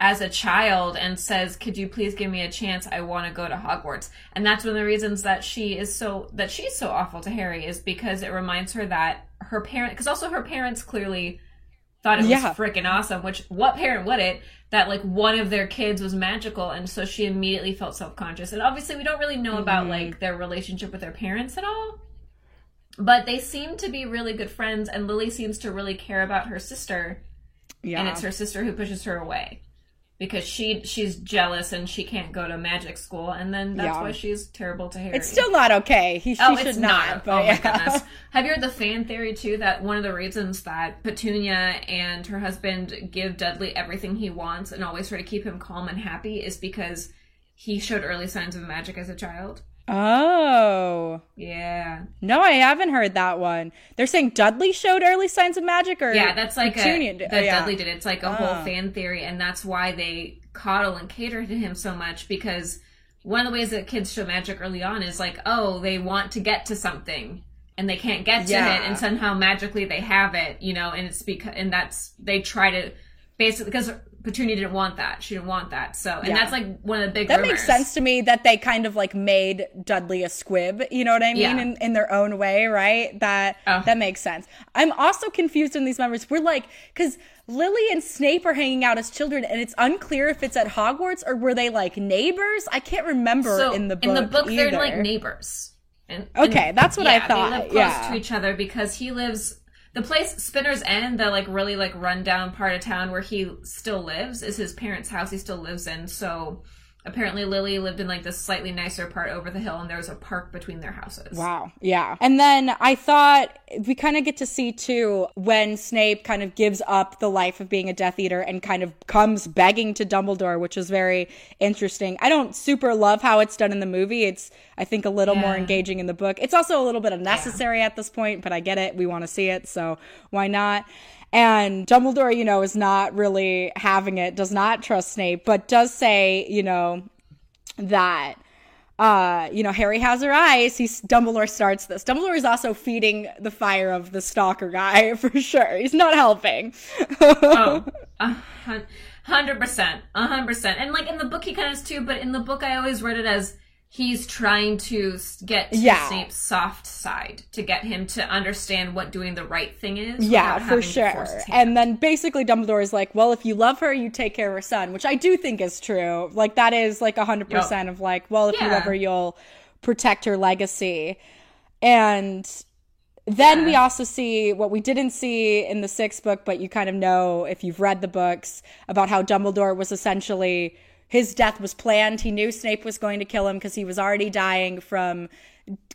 as a child and says, "Could you please give me a chance? I want to go to Hogwarts." And that's one of the reasons that she is so that she's so awful to Harry is because it reminds her that her parent, because also her parents clearly thought it was freaking awesome. Which what parent would it That like one of their kids was magical, and so she immediately felt self conscious. And obviously, we don't really know about Mm-hmm. like their relationship with their parents at all. But they seem to be really good friends, and Lily seems to really care about her sister Yeah. and it's her sister who pushes her away because she she's jealous and she can't go to magic school and then that's Yeah. why she's terrible to Harry. it's still not okay. He, she Oh, should it's not. not. oh yeah. my goodness! (laughs) Have you heard the fan theory too? That one of the reasons that Petunia and her husband give Dudley everything he wants and always try to keep him calm and happy is because he showed early signs of magic as a child. Oh. Yeah, No, I haven't heard that one. They're saying Dudley showed early signs of magic, or yeah, that's like Petunia a did- that yeah. Dudley did. It's like a Oh. whole fan theory, and that's why they coddle and cater to him so much because one of the ways that kids show magic early on is like, oh, they want to get to something and they can't get to Yeah. it, and somehow magically they have it, you know, and it's because and that's they try to basically because Petunia didn't want that, she didn't want that, so and Yeah. that's like one of the big That rumors. makes sense to me that they kind of like made Dudley a squib, you know what I mean? Yeah. In, in their own way, right? That Oh. that makes sense. I'm also confused in these members. We're like, because Lily and Snape are hanging out as children, and it's unclear if it's at Hogwarts or were they like neighbors? I can't remember So in the book. in the book, they're like neighbors. And, Okay, and- that's what I thought, They live close yeah. to each other because he lives. The place Spinner's End, the like really like rundown part of town where he still lives, is his parents' house. He still lives in. So apparently, Lily lived in like this slightly nicer part over the hill, and there was a park between their houses. Wow. Yeah. And then I thought we kind of get to see too when Snape kind of gives up the life of being a Death Eater and kind of comes begging to Dumbledore, which is very interesting. I don't super love how it's done in the movie. It's, I think, a little more engaging in the book. It's also a little bit unnecessary at this point, but I get it. We want to see it. So why not? And Dumbledore, you know, is not really having it, does not trust Snape, but does say, you know, that uh, you know, Harry has her eyes. He's Dumbledore starts this. Dumbledore is also feeding the fire of the stalker guy (laughs) for sure. He's not helping. Oh, (laughs) a hundred percent, a hundred percent. And like in the book, he kind of is too. But in the book, I always read it as he's trying to get to Yeah. Snape's soft side to get him to understand what doing the right thing is. yeah, for sure. force his hand. And then basically Dumbledore is like, well, if you love her, you take care of her son, which I do think is true. Like that is like 100% of like, well, if you love her, you'll protect her legacy. And then we also see what we didn't see in the sixth book, but you kind of know if you've read the books about how Dumbledore was essentially his death was planned. He knew Snape was going to kill him because he was already dying from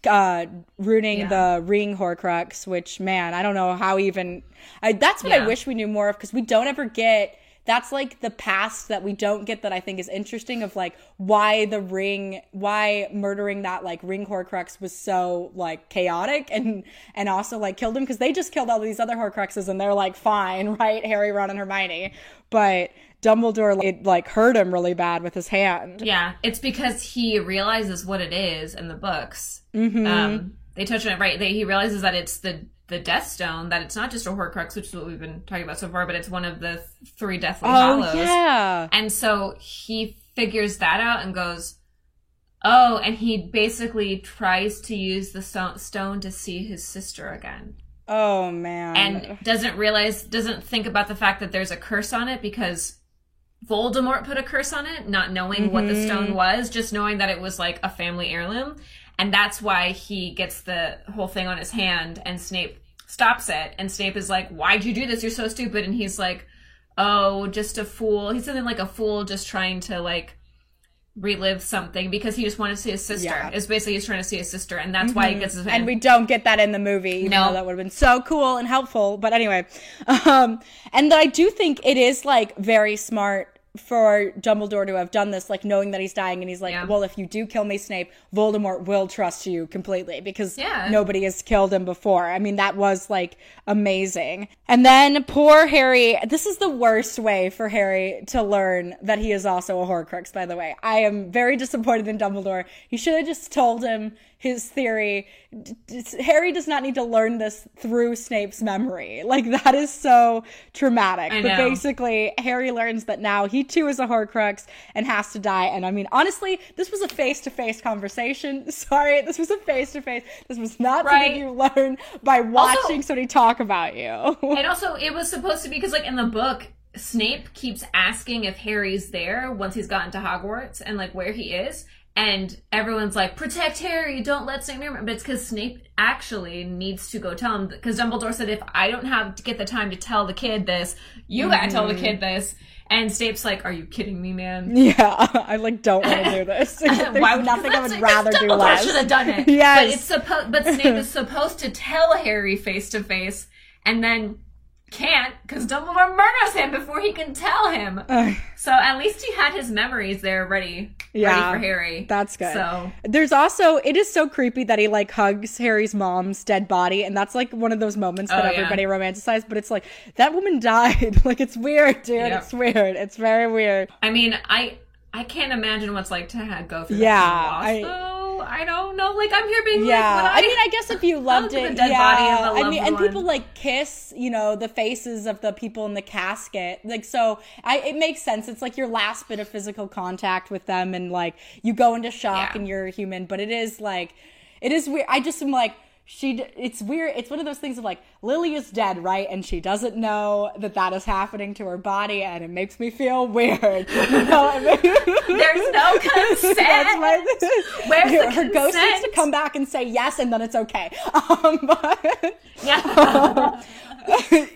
uh ruining Yeah. the ring horcrux which man i don't know how even I, that's what i wish we knew more of because we don't ever get that's like the past that we don't get that i think is interesting of like why the ring why murdering that like ring horcrux was so like chaotic and and also like killed him because they just killed all these other horcruxes and they're like fine (laughs) right harry ron and hermione but dumbledore it like hurt him really bad with his hand yeah, it's because he realizes what it is in the books. Mm-hmm. Um, they touch on it right. They, he realizes that it's the the Death Stone. That it's not just a Horcrux, which is what we've been talking about so far, but it's one of the th- three Deathly oh yeah And so he figures that out and goes, Oh, and he basically tries to use the stone to see his sister again. oh man And doesn't realize, doesn't think about the fact that there's a curse on it because Voldemort put a curse on it, not knowing what the stone mm-hmm. was, just knowing that it was like a family heirloom. And that's why he gets the whole thing on his hand and Snape stops it. And Snape is like, Why'd you do this? You're so stupid. And he's like, Oh, just a fool. He's something like a fool just trying to like relive something because he just wanted to see his sister. Yeah. It's basically he's trying to see his sister, and that's why he gets his and we don't get that in the movie. No. that would have been so cool and helpful. But anyway, (laughs) um, and I do think it is like very smart for Dumbledore to have done this, like knowing that he's dying, and he's like, Yeah. "Well, if you do kill me, Snape, Voldemort will trust you completely because Yeah. nobody has killed him before." I mean, that was like amazing. And then poor Harry. This is the worst way for Harry to learn that he is also a Horcrux. By the way, I am very disappointed in Dumbledore. He should have just told him his theory. Harry does not need to learn this through Snape's memory. Like that is so traumatic. But basically, Harry learns that now he too is a Horcrux and has to die. And I mean, honestly, this was a face-to-face conversation. (laughs) Sorry, this was a face-to-face. This was not Right. something you learn by watching somebody talk about you. And also, it was supposed to be because, like, in the book, Snape keeps asking if Harry's there once he's gotten to Hogwarts and, like, where he is. And everyone's like, protect Harry, don't let Snape remember. But it's because Snape actually needs to go tell him. Because Dumbledore said, if I don't have to get the time to tell the kid this, you gotta tell the kid mm-hmm. this. And Snape's like, are you kidding me, man? (laughs) Yeah, I like don't want to do (laughs) this. (laughs) There's Why would nothing I would like- rather do less. should have done it. Yes. but it's supposed. But Snape is supposed to tell Harry face to face, and then can't because Dumbledore murders him before he can tell him. so at least he had his memories there ready, Yeah, ready for Harry. That's good. So There's also it is so creepy that he like hugs Harry's mom's dead body, and that's like one of those moments that Oh, yeah. everybody romanticizes. But it's like that woman (laughs) died. like it's weird, dude. Yep. It's weird. It's very weird. I mean, I I can't imagine what's like to go through Yeah, that kind I- loss. though. I don't know. Like I'm here being Yeah, like, I, would mean, I guess if you (laughs) loved it, dead yeah. body of a I mean, and one? people like kiss, you know, the faces of the people in the casket. Like, so I, it makes sense. It's like your last bit of physical contact with them, and like you go into shock Yeah. and you're human. But it is like, it is weird. I just am like. She, it's weird. It's one of those things of like Lily is dead, right? And she doesn't know that that is happening to her body, and it makes me feel weird. (laughs) You know, There's no (laughs) consent. Where's the her ghost needs to come back and say yes, and then it's okay. Um, (laughs) but yeah.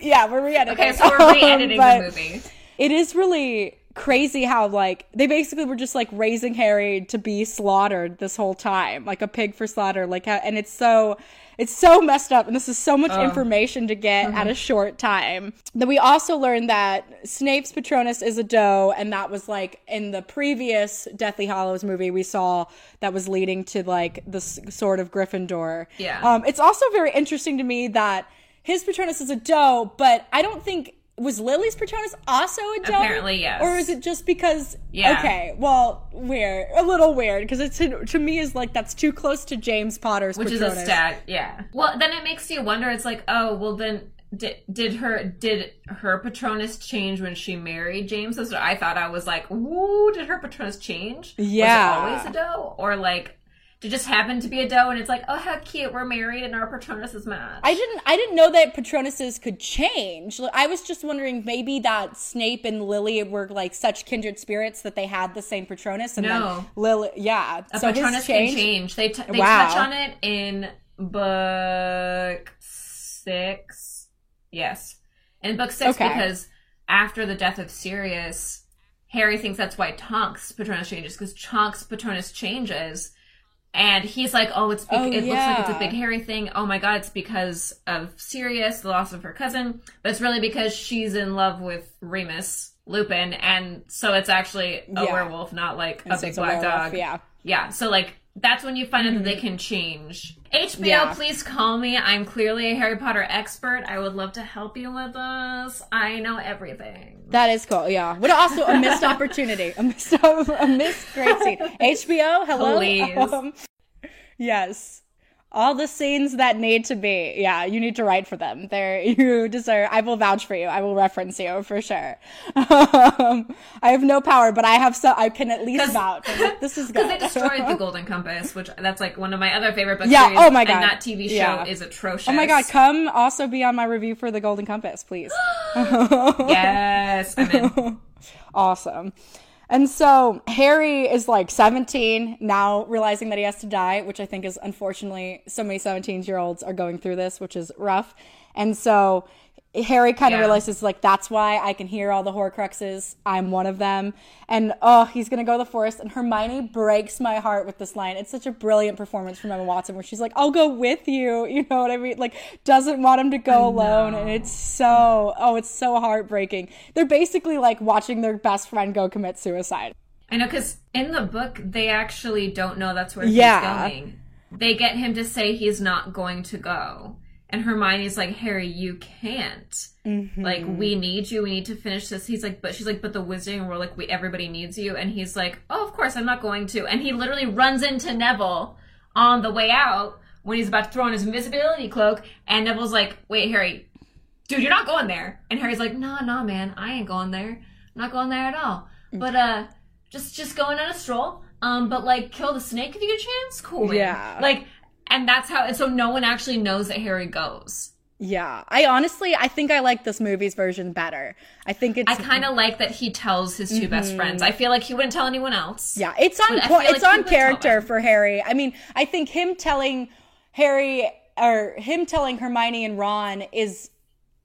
yeah, we're re-editing. okay, so we're re-editing Um, but the movie. It is really crazy how like they basically were just like raising Harry to be slaughtered this whole time, like a pig for slaughter. Like, how, and it's so. It's so messed up, and this is so much information to get at a short time. Then we also learned that Snape's Patronus is a doe, and that was like in the previous Deathly Hallows movie we saw that was leading to like the sword of Gryffindor. Yeah. Um, it's also very interesting to me that his Patronus is a doe, but I don't think was Lily's Patronus also a doe. Apparently, yes. Or is it just because? Yeah. Okay. Well, weird. A little weird because it's to me is like that's too close to James Potter's which Patronus. is a stat yeah well then it makes you wonder it's like oh well then did, did her did her patronus change when she married james that's what i thought i was like woo did her patronus change Yeah. was it always a doe or like it just happen to be a doe and it's like oh how cute we're married and our patronus is mad I didn't. I didn't know that Patronuses could change. I was just wondering maybe that Snape and Lily were like such kindred spirits that they had the same Patronus, and No. then Lily, yeah. a so patronus can change they, t- they Wow. touch on it in book six yes in book six Okay. because after the death of sirius harry thinks that's why tonk's patronus changes because tonk's patronus changes and he's like oh it's bec- Oh, it looks like it's a big hairy thing. Oh my god it's because of sirius the loss of her cousin. But it's really because she's in love with remus lupin. And so it's actually a Yeah. werewolf not like a So big it's a black dog. Yeah. yeah, so like that's when you find out that they can change. HBO, Mm-hmm. Yeah. please call me. I'm clearly a Harry Potter expert. I would love to help you with this. I know everything. That is cool. Yeah. What also a missed (laughs) opportunity. A missed (laughs) a missed great scene. HBO, hello. Please. Um, yes. All the scenes that need to be. Yeah, you need to write for them. There (laughs) you deserve I will vouch for you. I will reference you for sure. Um, I have no power, but I have so I can at least vouch. Like, (laughs) This is good. Because they destroyed the (laughs) Golden Compass, which that's like one of my other favorite books. Yeah, series, oh my God. And that TV show Yeah. is atrocious. Oh my god, come also be on my review for the Golden Compass, please. (gasps) yes, I'm in. awesome. And so Harry is like 17 now, realizing that he has to die, which I think is unfortunately so many 17 year olds are going through this, which is rough. And so Harry kind of Yeah. realizes like that's why I can hear all the Horcruxes. I'm one of them, and oh, he's gonna go to the forest. And Hermione breaks my heart with this line. It's such a brilliant performance from Emma Watson, where she's like, "I'll go with you," (laughs) you know what I mean? Like doesn't want him to go alone, and it's so oh, it's so heartbreaking. They're basically like watching their best friend go commit suicide. I know, because in the book, they actually don't know that's where Yeah. he's going. They get him to say he's not going to go. And Hermione's like, Harry, you can't. Mm-hmm. Like, we need you. We need to finish this. He's like, but she's like, but the Wizarding World, like, we everybody needs you. And he's like, oh, of course, I'm not going to. And he literally runs into Neville on the way out when he's about to throw on his invisibility cloak, and Neville's like, "Wait, Harry, dude, you're not going there." And Harry's like, "Nah, nah, man, I ain't going there. I'm not going there at all. But uh, just just going on a stroll. Um, but like, kill the snake if you get a chance. Cool. man." Yeah. Like, and that's how. And so no one actually knows that Harry goes. Yeah. I honestly, I think I like this movie's version better. I think it's. I kind of like that he tells his 2 best friends. I feel like he wouldn't tell anyone else. Mm-hmm. Yeah, it's on po- it's like on he would tell character for Harry. I mean, I think him telling Harry or him telling Hermione and Ron is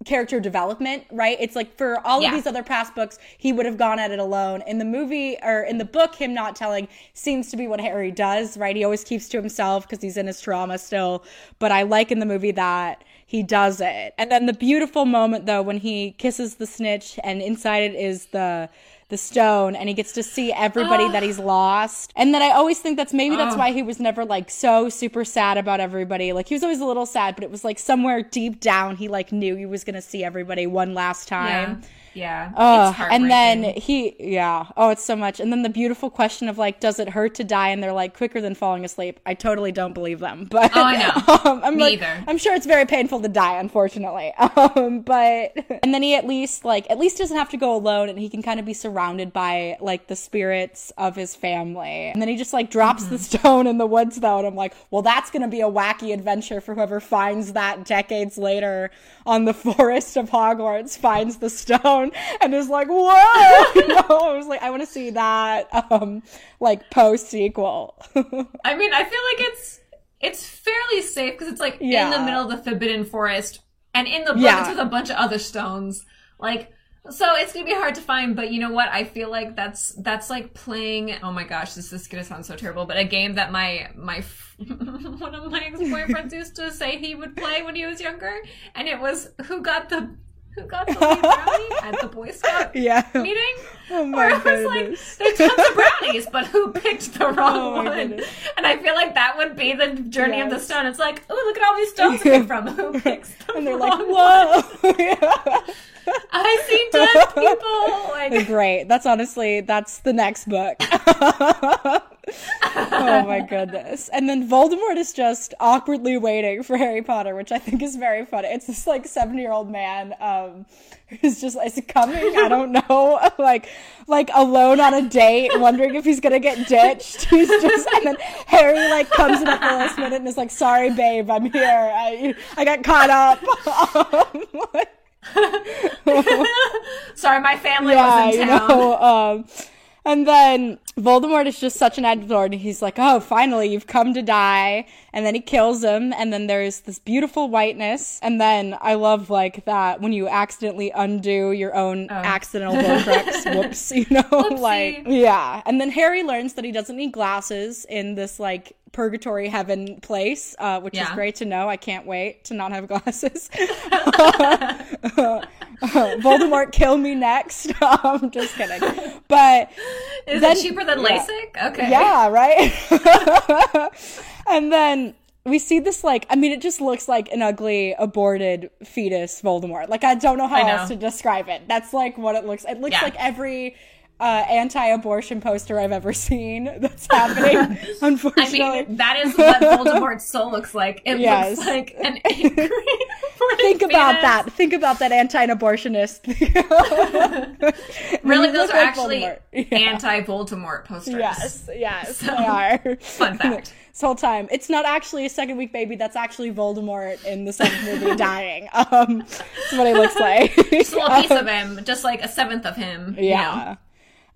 character development, right? It's like for all Yeah. of these other past books, he would have gone at it alone. In the movie or in the book, him not telling seems to be what Harry does, right? He always keeps to himself because he's in his trauma still. But I like in the movie that he does it. And then the beautiful moment though when he kisses the snitch and inside it is the the stone and he gets to see everybody that he's oh. lost. And then I always think that's maybe that's oh. why he was never like so super sad about everybody. Like he was always a little sad, but it was like somewhere deep down he like knew he was going to see everybody one last time. Yeah. Yeah. It's and then he, yeah. Oh, it's so much. And then the beautiful question of like, does it hurt to die? And they're like, quicker than falling asleep. I totally don't believe them. (laughs) But Oh, I know. (laughs) um, I'm Me like. I'm sure it's very painful to die, unfortunately. (laughs) Um, but and then he at least like at least doesn't have to go alone, and he can kind of be surrounded by like the spirits of his family. And then he just like drops the Mm-hmm. stone in the woods, though, and I'm like, well, that's gonna be a wacky adventure for whoever finds that decades later on the forest of Hogwarts, finds the stone, and is like, whoa! you (laughs) know, I was like, I want to see that um like post sequel. (laughs) I mean, I feel like it's it's fairly safe because it's like in the middle of the Forbidden Forest, and in the book Yeah. it's with a bunch of other stones. Like, so it's gonna be hard to find. But you know what? I feel like that's that's like playing. Oh my gosh, this is gonna sound so terrible. But a game that my my (laughs) one of my ex boyfriends used to say he would play when he was younger, and it was who got the who got the lead brownie at the Boy Scout (laughs) yeah. meeting. Oh my it was like there's tons of brownies, but who picked the (laughs) wrong Oh one? goodness. And I feel like that would be the journey of the stone. It's like, oh, look at all these stones to pick from. Who (laughs) picks the and they're wrong like, one? whoa. I see dead people. Like, (laughs) Great. That's honestly that's the next book. (laughs) oh my goodness. And then Voldemort is just awkwardly waiting for Harry Potter, which I think is very funny. It's this like 70-year-old man um who's just it coming? I don't know. (laughs) like like alone on a date, wondering if he's gonna get ditched. He's just and then Harry like comes in at the last minute and is like, sorry babe, I'm here. I I got caught up. Um, (laughs) sorry, my family yeah, was in you town. know. Um, and then Voldemort is just such an and he's like, "Oh, finally, you've come to die." And then he kills him, and then there's this beautiful whiteness. And then I love like that when you accidentally undo your own accidental (laughs) Horcrux. Whoops, you know, (laughs) like yeah. And then Harry learns that he doesn't need glasses in this like purgatory heaven place, uh, which is great to know. I can't wait to not have glasses. (laughs) (laughs) Voldemort, kill me next. (laughs) I'm just kidding. But (laughs) Is then- it cheaper than yeah. LASIK? Okay. yeah, right? and then we see this like I mean it just looks like an ugly aborted fetus Voldemort. Like I don't know how know. else to describe it. That's like what it looks it looks Yeah. like every uh, anti-abortion poster I've ever seen that's happening. unfortunately, (laughs) I mean, that is what Voldemort's (laughs) soul looks like. It Yes. looks like an (laughs) angry. Think about that. Think about that anti-abortionist. Really, those are like actually Yeah. anti-Voldemort posters. Yes, yes, they are. Fun fact. this whole time, it's not actually a second week baby. That's actually Voldemort in the second movie dying. Um, that's what he looks like. Just a little piece of him, just like a seventh of him. you yeah. know?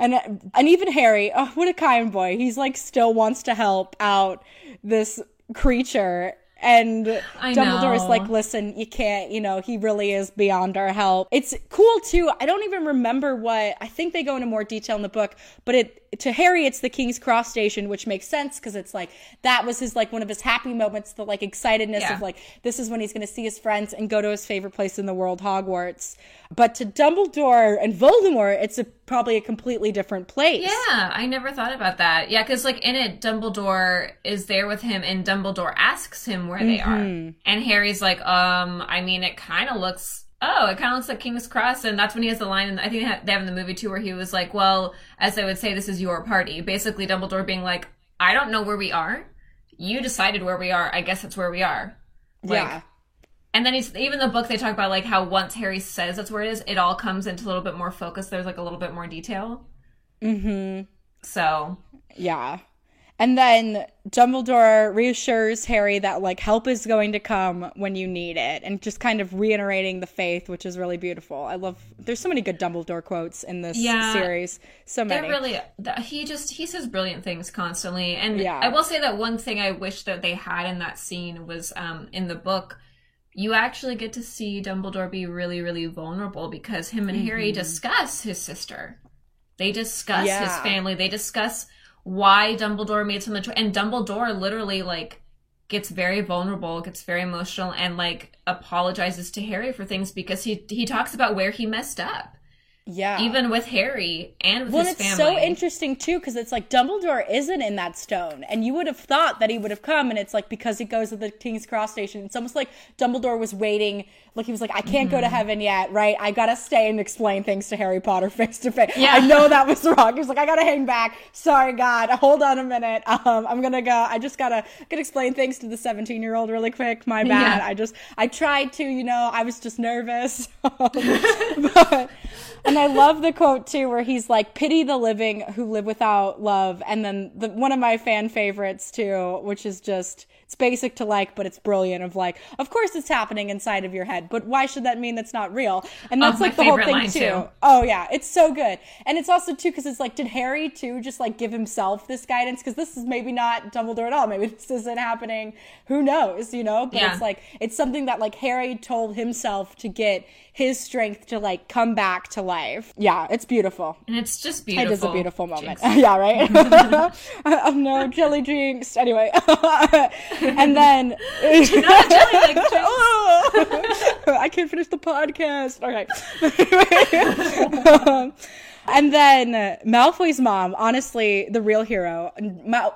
And and even Harry, oh, what a kind boy. He's like still wants to help out this creature. And I Dumbledore's know. like, listen, you can't, you know, he really is beyond our help. It's cool too. I don't even remember what, I think they go into more detail in the book, but it, to Harry, it's the King's Cross station, which makes sense because it's like, that was his, like, one of his happy moments, the like excitedness Yeah. of like, this is when he's going to see his friends and go to his favorite place in the world, Hogwarts. But to Dumbledore and Voldemort, it's a, probably a completely different place. Yeah, I never thought about that. Yeah, because like in it, Dumbledore is there with him, and Dumbledore asks him where they are, and Harry's like, um, I mean, it kind of looks. Oh, it kind of looks like King's Cross, and that's when he has the line. And I think they have, they have in the movie too, where he was like, "Well, as I would say, this is your party." Basically, Dumbledore being like, "I don't know where we are. you decided where we are. I guess that's where we are. Like, yeah. And then he's even the book they talk about like how once Harry says that's where it is, it all comes into a little bit more focus. There's like a little bit more detail. Mm-hmm. So Yeah. And then Dumbledore reassures Harry that like help is going to come when you need it and just kind of reiterating the faith, which is really beautiful. I love there's so many good Dumbledore quotes in this Yeah. series. So many they're really he just he says brilliant things constantly. And Yeah. I will say that one thing I wish that they had in that scene was um in the book you actually get to see Dumbledore be really, really vulnerable because him and Harry discuss his sister. They discuss his family. They discuss why Dumbledore made some of the choice. And Dumbledore literally like gets very vulnerable, gets very emotional, and like apologizes to Harry for things because he he talks about where he messed up, yeah. even with Harry and with well, his it's so interesting too because it's like Dumbledore isn't in that stone, and you would have thought that he would have come, and it's like because he goes to the King's Cross station, it's almost like Dumbledore was waiting. Like he was like, I can't go to Mm-hmm. heaven yet, right? I gotta stay and explain things to Harry Potter (laughs) face to face. Yeah. I know that was wrong. He was like, I gotta hang back. Sorry, God. Hold on a minute. Um, I'm gonna go. I just gotta gotta explain things to the 17 year old really quick. My bad. Yeah. I just I tried to, you know, I was just nervous. (laughs) (laughs) but, and I love the quote too, where he's like, "Pity the living who live without love." And then the one of my fan favorites too, which is just it's basic to like, but it's brilliant. Of like, of course it's happening inside of your head, but why should that mean that's not real? And that's my like the whole thing too. too. Oh yeah, it's so good, and it's also too because it's like, did Harry too just like give himself this guidance? Because this is maybe not Dumbledore at all. Maybe this isn't happening. Who knows? You know? But Yeah. it's like it's something that like Harry told himself to get his strength to like come back to life. Yeah, it's beautiful. and it's just beautiful. It is a beautiful moment. (laughs) Yeah, right. oh (laughs) (laughs) no, jelly jinxed. Anyway, and then (laughs) Not jelly like. Oh, I can't finish the podcast. Okay. (laughs) Um, and then uh, Malfoy's mom, honestly, the real hero.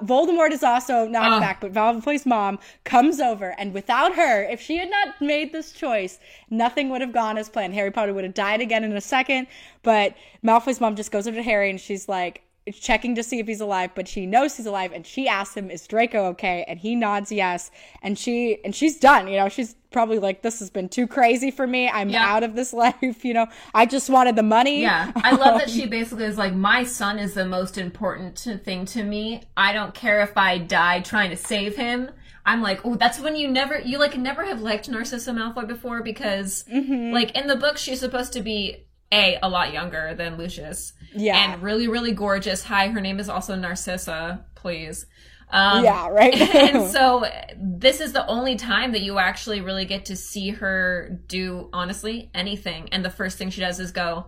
Voldemort is also not Ugh. back, but Malfoy's mom comes over, and without her, if she had not made this choice, nothing would have gone as planned. Harry Potter would have died again in a second. But Malfoy's mom just goes over to Harry, and she's like, checking to see if he's alive, but she knows he's alive, and she asks him, "Is Draco okay?" And he nods yes, and she and she's done. You know, she's probably like, "This has been too crazy for me. I'm Yeah. out of this (laughs) life." You know, I just wanted the money. Yeah, I love that (laughs) she basically is like, my son is the most important thing to me. I don't care if I die trying to save him. I'm like, oh, that's when you never, you like never have liked Narcissa Malfoy before because, Mm-hmm. like, in the book, she's supposed to be a a lot younger than Lucius. Yeah. and really, really gorgeous. Hi, her name is also Narcissa. Please. Um, yeah, right. (laughs) and (laughs) so this is the only time that you actually really get to see her do honestly anything and the first thing she does is go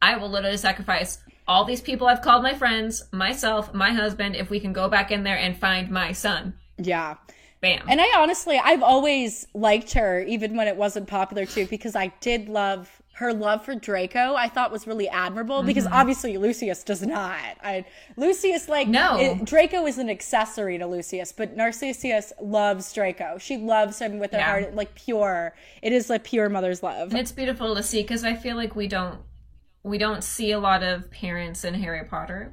i will literally sacrifice all these people i've called my friends myself my husband if we can go back in there and find my son yeah. bam And I honestly, I've always liked her, even when it wasn't popular too, because I did love her love for Draco. I thought was really admirable because mm-hmm. obviously Lucius does not. I, Lucius, like, No. it- Draco is an accessory to Lucius, but Narcissus loves Draco. She loves him with her Yeah. heart, like pure. It is like pure mother's love. and it's beautiful to see because i feel like we don't we don't see a lot of parents in harry potter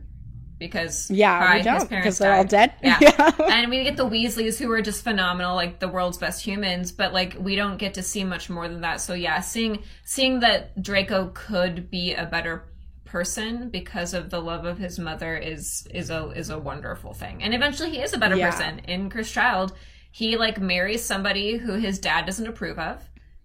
because Yeah, hi, we his don't, parents because they're all dead. Yeah. (laughs) Yeah. and we get the Weasleys who are just phenomenal, like the world's best humans, but like we don't get to see much more than that. So yeah, seeing seeing that Draco could be a better person because of the love of his mother is is a is a wonderful thing. And eventually he is a better Yeah. person. In Cursed Child, he like marries somebody who his dad doesn't approve of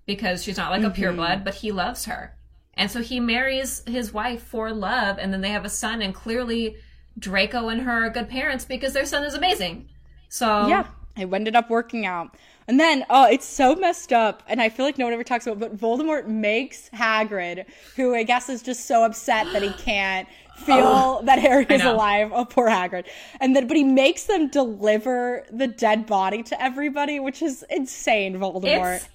because she's not like a Mm-hmm. pureblood, but he loves her. And so he marries his wife for love, and then they have a son, and clearly Draco and her are good parents because their son is amazing. So Yeah, it ended up working out. And then, oh, it's so messed up, and I feel like no one ever talks about. It, but Voldemort makes Hagrid, who I guess is just so upset that he (gasps) can't feel oh, that Harry is alive. Oh, poor Hagrid. And then, but he makes them deliver the dead body to everybody, which is insane, Voldemort. it's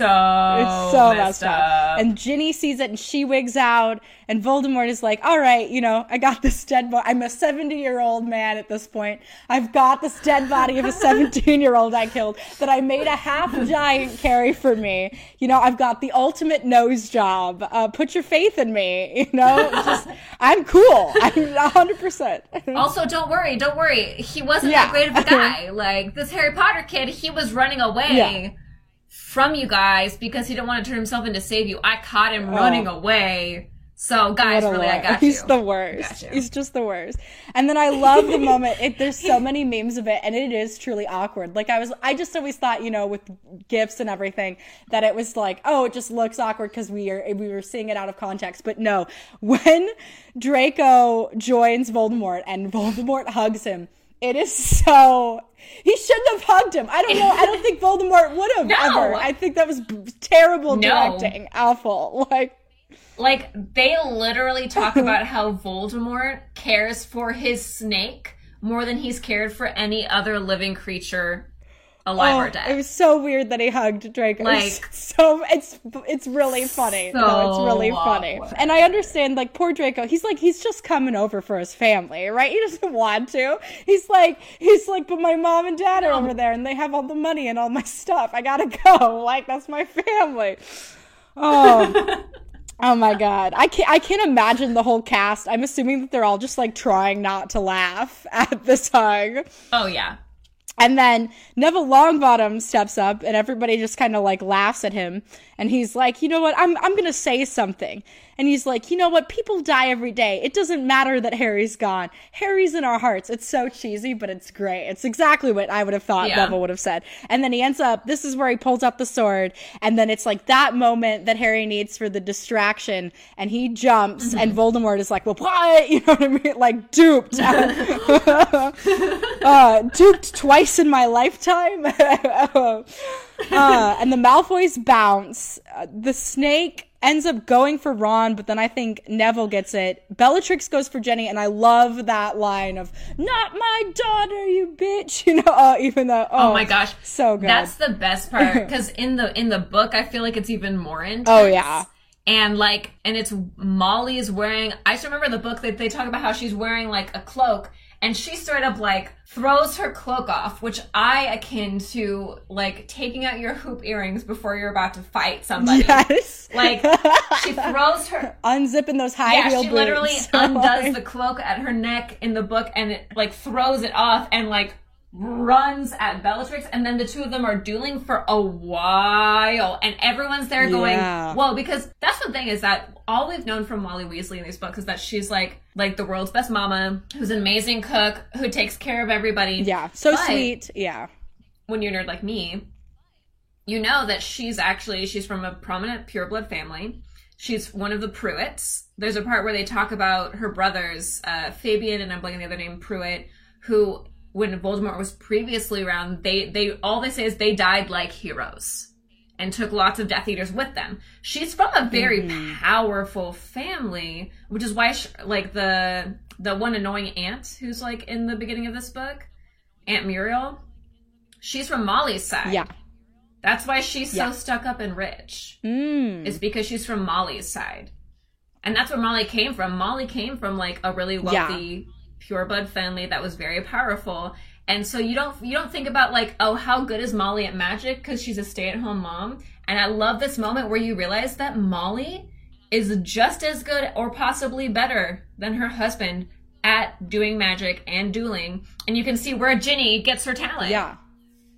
so It's so messed messed up. up. And Ginny sees it and she wigs out. And Voldemort is like, all right, you know, I got this dead body. I'm a 70 year old man at this point. I've got this dead body of a 17 year old I killed that I made a half giant carry for me. You know, I've got the ultimate nose job. Uh, put your faith in me. You know, just, (laughs) I'm cool. I'm 100%. Also, don't worry, don't worry. He wasn't Yeah. that great of a guy. (laughs) like this Harry Potter kid, he was running away Yeah. From you guys because he didn't want to turn himself in to save you. I caught him oh. running away. So, guys, really, I got He's you. the worst. He's just the worst. And then I love the (laughs) moment. It, there's so many memes of it, and it is truly awkward. Like I was, I just always thought, you know, with gifts and everything, that it was like, oh, it just looks awkward because we are we were seeing it out of context. But no, (laughs) when Draco joins Voldemort and Voldemort hugs him. It is so. He shouldn't have hugged him. I don't know. I don't think (laughs) Voldemort would have No. ever. I think that was terrible No. directing. Awful. (laughs) Like, Like they literally talk (laughs) about how Voldemort cares for his snake more than he's cared for any other living creature alive or Oh, dead. It was so weird that he hugged Draco. Like- so it's it's really funny. no, it's really funny. awkward. And I understand like poor Draco, he's like he's just coming over for his family, right? He doesn't want to. He's like he's like but my mom and dad are over there and they have all the money and all my stuff. I got to go. (laughs) Like that's my family. Oh. (laughs) Oh my god. I can't I can't imagine the whole cast. I'm assuming that they're all just like trying not to laugh (laughs) at this hug. oh yeah. And then Neville Longbottom steps up and everybody just kind of like laughs at him. And he's like, you know what? I'm, I'm going to say something. And he's like, you know what? People die every day. It doesn't matter that Harry's gone. Harry's in our hearts. It's so cheesy, but it's great. It's exactly what I would have thought Yeah. Neville would have said. And then he ends up, this is where he pulls up the sword. And then it's like that moment that Harry needs for the distraction. And he jumps and Voldemort is like, well, what? (laughs) You know what I mean? Like duped. (laughs) (laughs) uh, duped twice in my lifetime. uh, and the Malfoys bounce. Uh, the snake ends up going for Ron, but then I think Neville gets it. Bellatrix goes for Ginny, and I love that line of "Not my daughter, you bitch." (laughs) You know, uh, even though oh, Oh my gosh. so good. That's the best part (laughs) because in the in the book, I feel like it's even more intense. Oh, yeah. And like, and it's Molly's wearing. I just remember the book that they talk about how she's wearing like a cloak, and she straight up like throws her cloak off, which I akin to like taking out your hoop earrings before you're about to fight somebody. yes. Like (laughs) she throws her unzipping those high yeah, heel she boots. literally (laughs) undoes the cloak at her neck in the book and it like throws it off and like runs at Bellatrix and then the two of them are dueling for a while and everyone's there going, Yeah. Whoa, because that's the thing is that all we've known from Molly Weasley in these books is that she's like like the world's best mama, who's an amazing cook, who takes care of everybody. Yeah, so But- sweet. Yeah. when you're a nerd like me, you know that she's actually she's from a prominent pureblood family. She's one of the Prewetts. There's a part where they talk about her brothers, uh, Fabian and I'm blanking the other name, Prewett, who when Voldemort was previously around, they they all they say is they died like heroes and took lots of Death Eaters with them. She's from a very powerful family, which is why, she, like the the one annoying aunt who's like in the beginning of this book, Aunt Muriel, she's from Molly's side. Yeah. That's why she's so Yeah. stuck up and rich. Mm. It's because she's from Molly's side. And that's where Molly came from. Molly came from like a really Yeah. Pureblood family that was very powerful. And so you don't you don't think about like, oh, how good is Molly at magic because she's a stay-at-home mom. And I love this moment where you realize that Molly is just as good or possibly better than her husband at doing magic and dueling. And you can see where Ginny gets her talent. Yeah.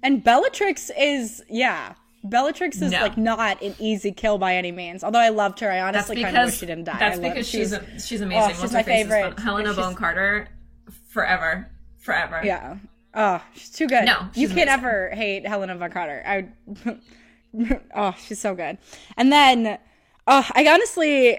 And Bellatrix is, yeah. Bellatrix is No. like not an easy kill by any means. Although I loved her, I honestly kind of wish she didn't die. That's because she's a, she's oh, amazing. Oh, she's her my favorite. Helena She's- Bonham Carter, forever, forever. yeah. Oh, she's too good. No, you can't amazing. ever hate Helena Bonham Carter. I. (laughs) oh, she's so good. And then, oh, I honestly,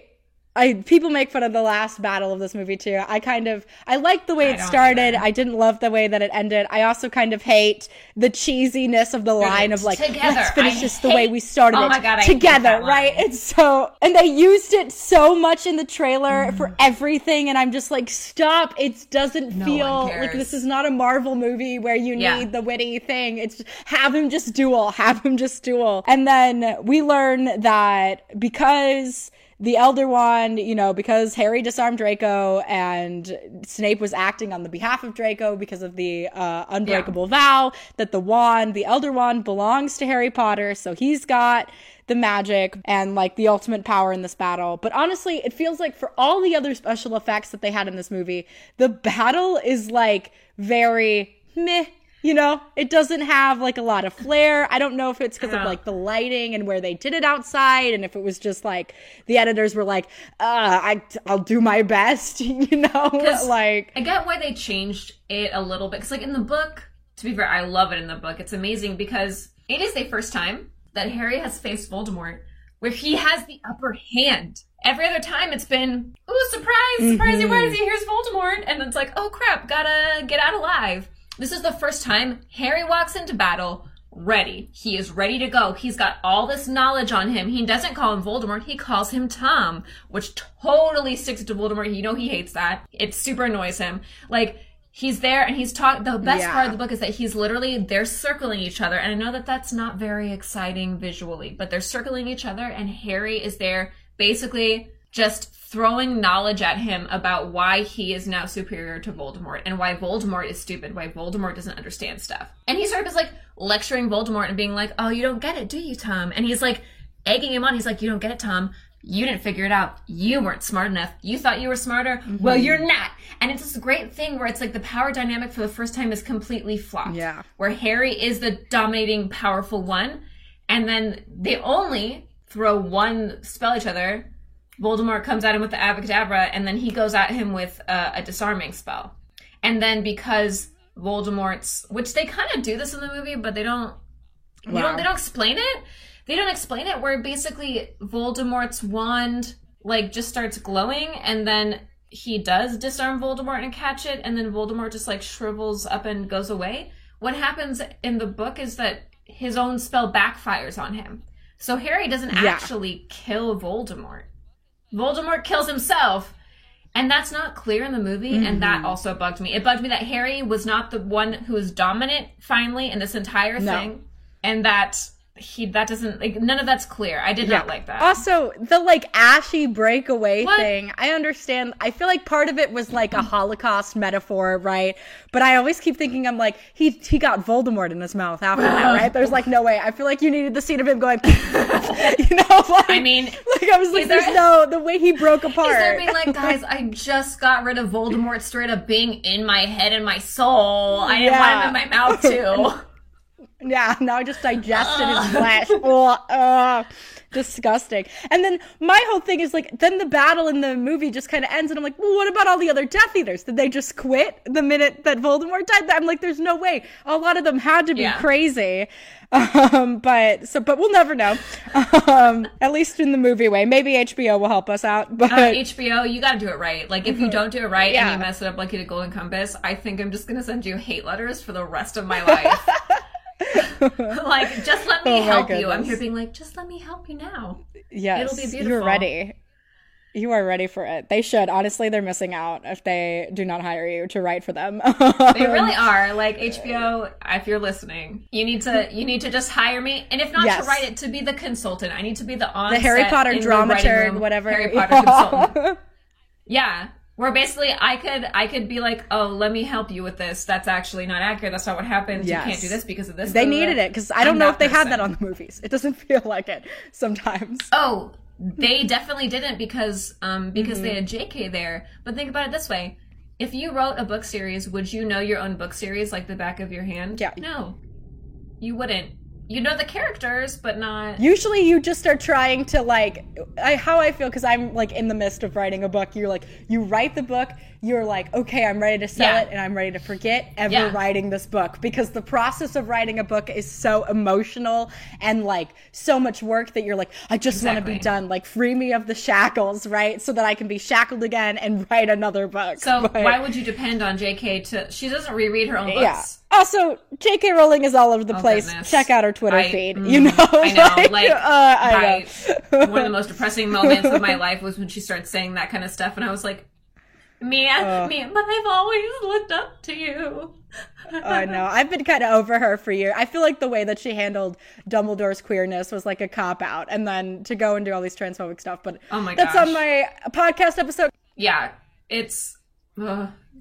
I people make fun of the last battle of this movie too. I kind of I like the way it started. I didn't love the way that it ended. I also kind of hate the cheesiness of the line of like Together. let's finish I this the way we started Oh it my God, together, right? It's so and they used it so much in the trailer Mm. for everything and I'm just like stop. It doesn't No feel like this is not a Marvel movie where you Yeah. need the witty thing. It's have him just duel, have him just duel. And then we learn that because the Elder Wand, you know, because Harry disarmed Draco and Snape was acting on the behalf of Draco because of the uh, unbreakable vow, that the wand, the Elder Wand, belongs to Harry Potter. So he's got the magic and like the ultimate power in this battle. But honestly, it feels like for all the other special effects that they had in this movie, the battle is like very meh. You know, it doesn't have like a lot of flair. I don't know if it's because of like the lighting and where they did it outside, and if it was just like the editors were like, uh, I, I'll do my best, (laughs) you know? Like, I get why they changed it a little bit. Because, like, in the book, to be fair, I love it in the book. It's amazing because it is the first time that Harry has faced Voldemort where he has the upper hand. Every other time it's been, ooh, surprise, surprise, surprise, here's Voldemort. And it's like, oh crap, gotta get out alive. This is the first time Harry walks into battle ready. He is ready to go. He's got all this knowledge on him. He doesn't call him Voldemort, he calls him Tom, which totally sticks to Voldemort. You know he hates that. It super annoys him. Like, he's there and he's talking. The best Yeah. part of the book is that he's literally, they're circling each other. And I know that that's not very exciting visually, but they're circling each other and Harry is there basically just throwing knowledge at him about why he is now superior to Voldemort and why Voldemort is stupid, why Voldemort doesn't understand stuff. And he sort of is like lecturing Voldemort and being like, "Oh, you don't get it, do you, Tom?" And he's like egging him on. He's like, "You don't get it, Tom. You didn't figure it out. You weren't smart enough. You thought you were smarter. Mm-hmm. Well, you're not." And it's this great thing where it's like the power dynamic for the first time is completely flopped. Yeah. Where Harry is the dominating, powerful one, and then they only throw one spell at each other Voldemort comes at him with the Avada Kedavra, and then he goes at him with uh, a disarming spell. And then because Voldemort's, which they kind of do this in the movie, but they don't, they Wow. don't, they don't explain it. They don't explain it. Where basically Voldemort's wand like just starts glowing, and then he does disarm Voldemort and catch it, and then Voldemort just like shrivels up and goes away. What happens in the book is that his own spell backfires on him. So Harry doesn't Yeah. actually kill Voldemort. Voldemort kills himself. And that's not clear in the movie, and Mm-hmm. that also bugged me. It bugged me that Harry was not the one who was dominant finally in this entire No. thing, and that he that doesn't like none of that's clear. I did not like that. Also, the like ashy breakaway What? thing, I understand. I feel like part of it was like a Holocaust metaphor, right? But I always keep thinking, I'm like, he he got Voldemort in his mouth after that, right? There's like no way. I feel like you needed the scene of him going, (laughs) you know, (laughs) like, I mean, like I was like, there- there's no the way he broke (laughs) apart. He's there being like, guys, I just got rid of Voldemort straight up being in my head and my soul. I didn't want him in my mouth too. Yeah, (laughs) now I just digested his flesh. (laughs) Ugh, ugh, disgusting. And then my whole thing is like, then the battle in the movie just kind of ends, and I'm like, well, what about all the other Death Eaters? Did they just quit the minute that Voldemort died? I'm like, there's no way. A lot of them had to be Yeah. crazy. (laughs) Um, but so, but we'll never know. Um, at least in the movie way. Maybe HBO will help us out. But Uh, HBO, you gotta do it right. Like, if you don't do it right Yeah. and you mess it up like you did Golden Compass, I think I'm just gonna send you hate letters for the rest of my life. (laughs) like, just let me Oh help you. I'm here being like, just let me help you now. Yes, It'll be beautiful. You're ready. You are ready for it. They should. Honestly, they're missing out if they do not hire you to write for them. (laughs) They really (laughs) are. Like HBO, if you're listening, you need to you need to just hire me, and if not Yes. to write it, to be the consultant. I need to be the on the Harry Potter dramaturg, whatever. Harry Potter consultant. Yeah. Where basically I could I could be like, oh, let me help you with this. That's actually not accurate. That's not what happens. Yes. You can't do this because of this. They needed it because I don't know if they had that on the movies. It doesn't (laughs) feel like it sometimes. Oh, they definitely didn't because um because they Mm-hmm. had JK there. But think about it this way: if you wrote a book series, would you know your own book series like the back of your hand? Yeah. No, you wouldn't. You know the characters, but not. Usually, you just are trying to like I, how I feel because I'm like in the midst of writing a book. You're like you write the book. You're like okay, I'm ready to sell Yeah. it, and I'm ready to forget ever Yeah. writing this book because the process of writing a book is so emotional and like so much work that you're like I just want to be done. Like free me of the shackles, right? So that I can be shackled again and write another book. So (laughs) But- why would you depend on J.K. to? She doesn't reread her own books. yeah. Also, J.K. Rowling is all over the Oh, place. goodness. Check out her Twitter I- feed. mm, You know, (laughs) I know. Like, uh, I know. one of the most depressing moments of my (laughs) life was when she started saying that kind of stuff, and I was like, Mia, oh. Mia, but I've always looked up to you. I know. I've been kind of over her for years. I feel like the way that she handled Dumbledore's queerness was like a cop out, and then to go and do all these transphobic stuff. But Oh my that's gosh. on my podcast episode. Yeah, it's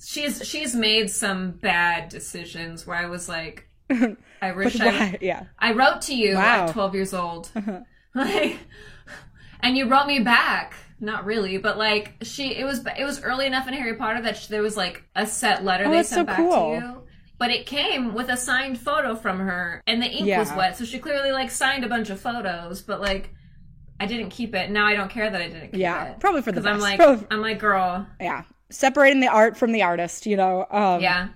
she's she's made some bad decisions where I was like, I (laughs) wish I Yeah. I wrote to you Wow. at 12 years old. Uh-huh. (laughs) like and you wrote me back. Not really, but like she it was it was early enough in Harry Potter that there was like a set letter they Oh, that's sent so back cool. to you. But it came with a signed photo from her and the ink was wet, so she clearly like signed a bunch of photos, but like I didn't keep it. Now I don't care that I didn't keep Yeah, it. Yeah, probably for the Because I'm like Probably- I'm like girl, Yeah. Separating the art from the artist, you know. Um, yeah.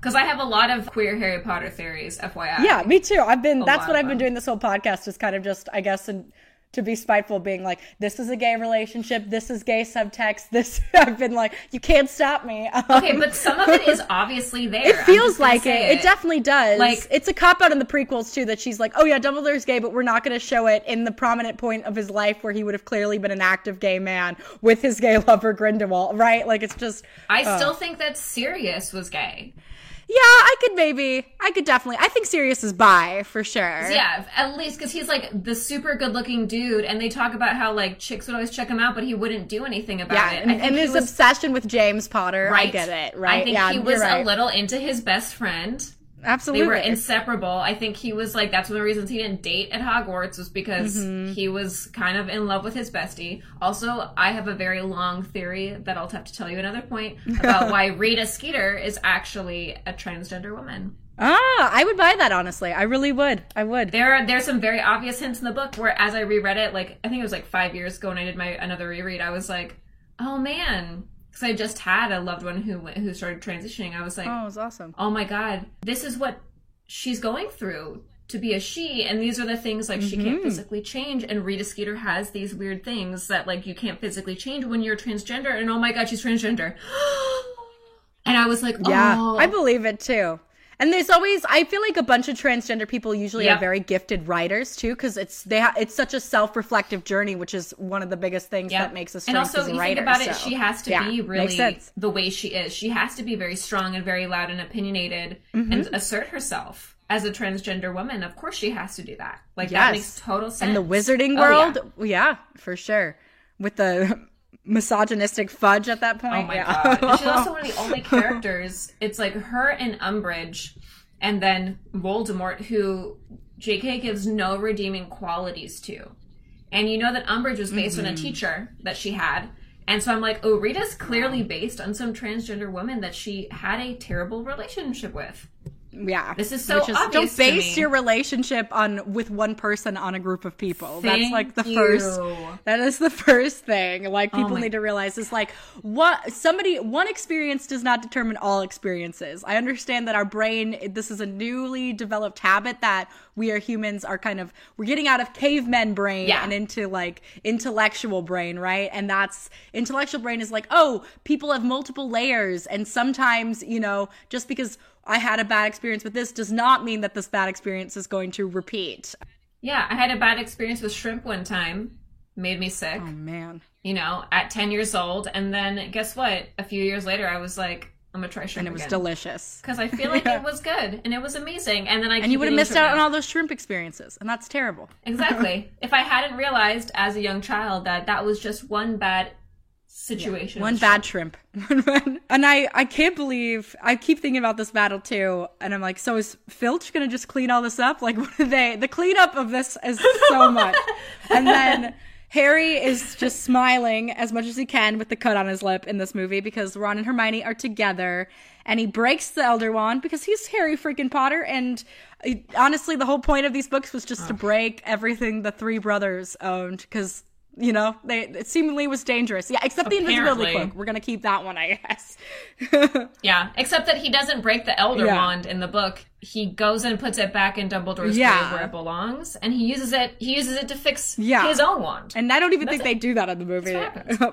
Because I have a lot of queer Harry Potter theories, FYI. Yeah, me too. I've been. that's what I've been them. doing this whole podcast. Is kind of just, I guess, and to be spiteful, being like, this is a gay relationship. This is gay subtext. This. (laughs) I've been like, you can't stop me. Um, (laughs) Okay, but some of it is obviously there. It feels like it. say it. definitely does. Like- it's a cop out in the prequels too that she's like, oh yeah, Dumbledore's gay, but we're not going to show it in the prominent point of his life where he would have clearly been an active gay man with his gay lover Grindelwald, right? Like it's just, I still think that Sirius was gay. Yeah, I could maybe, I could definitely, I think Sirius is bi for sure. Yeah, at least because he's like the super good looking dude, and they talk about how like chicks would always check him out, but he wouldn't do anything about Yeah, it. and, and his was- obsession with James Potter, right. I get it, right? I think yeah, he was right. a little into his best friend. Absolutely. They were inseparable. I think he was like that's one of the reasons he didn't date at Hogwarts was because Mm-hmm. he was kind of in love with his bestie. Also, I have a very long theory that I'll have to tell you another point (laughs) about why Rita Skeeter is actually a transgender woman. ah, I would buy that honestly. I really would. I would. There are there's some very obvious hints in the book where as I reread it, like I think it was like five years ago when I did my another reread, I was like, oh man, because I just had a loved one who went, who started transitioning. I was like, oh, it was awesome. oh my god, this is what she's going through to be a she, and these are the things like she Mm-hmm. can't physically change. And Rita Skeeter has these weird things that like you can't physically change when you're transgender. And oh my god, she's transgender. (gasps) and I was like, Yeah, oh, I believe it too. And there's always, I feel like a bunch of transgender people usually Yep. are very gifted writers too, because it's they ha- it's such a self-reflective journey, which is one of the biggest things Yeah. that makes a and also as a you writer. think about it she has to yeah, be really the way she is she has to be very strong and very loud and opinionated Mm-hmm. and assert herself as a transgender woman of course she has to do that like Yes. that makes total sense And the wizarding Oh, yeah. world, yeah. for sure. With the misogynistic fudge at that point. Oh my yeah. god. (laughs) She's also one of the only characters. It's like her and Umbridge and then Voldemort who JK gives no redeeming qualities to. And you know that Umbridge was based on a Mm-hmm. teacher that she had. And so I'm like, oh, Rita's clearly based on some transgender woman that she had a terrible relationship with. Yeah. This is so Which is, Don't base your relationship on with one person on a group of people. That's like the you. first that is the first thing. Like oh people my- need to realize is like what somebody one experience does not determine all experiences. I understand that our brain this is a newly developed habit that we are humans are kind of we're getting out of cavemen brain Yeah. and into like intellectual brain, right? And that's intellectual brain is like, oh, people have multiple layers. And sometimes, you know, just because I had a bad experience with this does not mean that this bad experience is going to repeat. Yeah, I had a bad experience with shrimp one time. Made me sick. Oh, man. you know, at 10 years old. And then guess what? A few years later, I was like, I'm gonna try shrimp And it was again. delicious. Because I feel like it (laughs) was good and it was amazing. And then I And you would have missed out on all those shrimp experiences. And that's terrible. Exactly. (laughs) if I hadn't realized as a young child that that was just one bad situation. One bad shrimp. (laughs) and I, I can't believe I keep thinking about this battle too. And I'm like, so is Filch gonna just clean all this up? Like, (laughs) what are they? The cleanup of this is so much. (laughs) and then Harry is just smiling as much as he can with the cut on his lip in this movie because Ron and Hermione are together. and he breaks the Elder Wand because he's Harry freaking Potter. And uh, honestly, the whole point of these books was just to break everything the three brothers owned because. You know, they it seemingly was dangerous. Yeah, except the invisibility cloak. We're gonna keep that one, I guess. (laughs) Yeah, except that he doesn't break the Elder Yeah. Wand in the book. He goes and puts it back in Dumbledore's Yeah. grave where it belongs, and he uses it. He uses it to fix Yeah. his own wand. And I don't even think it. they do that in the movie. That's (laughs)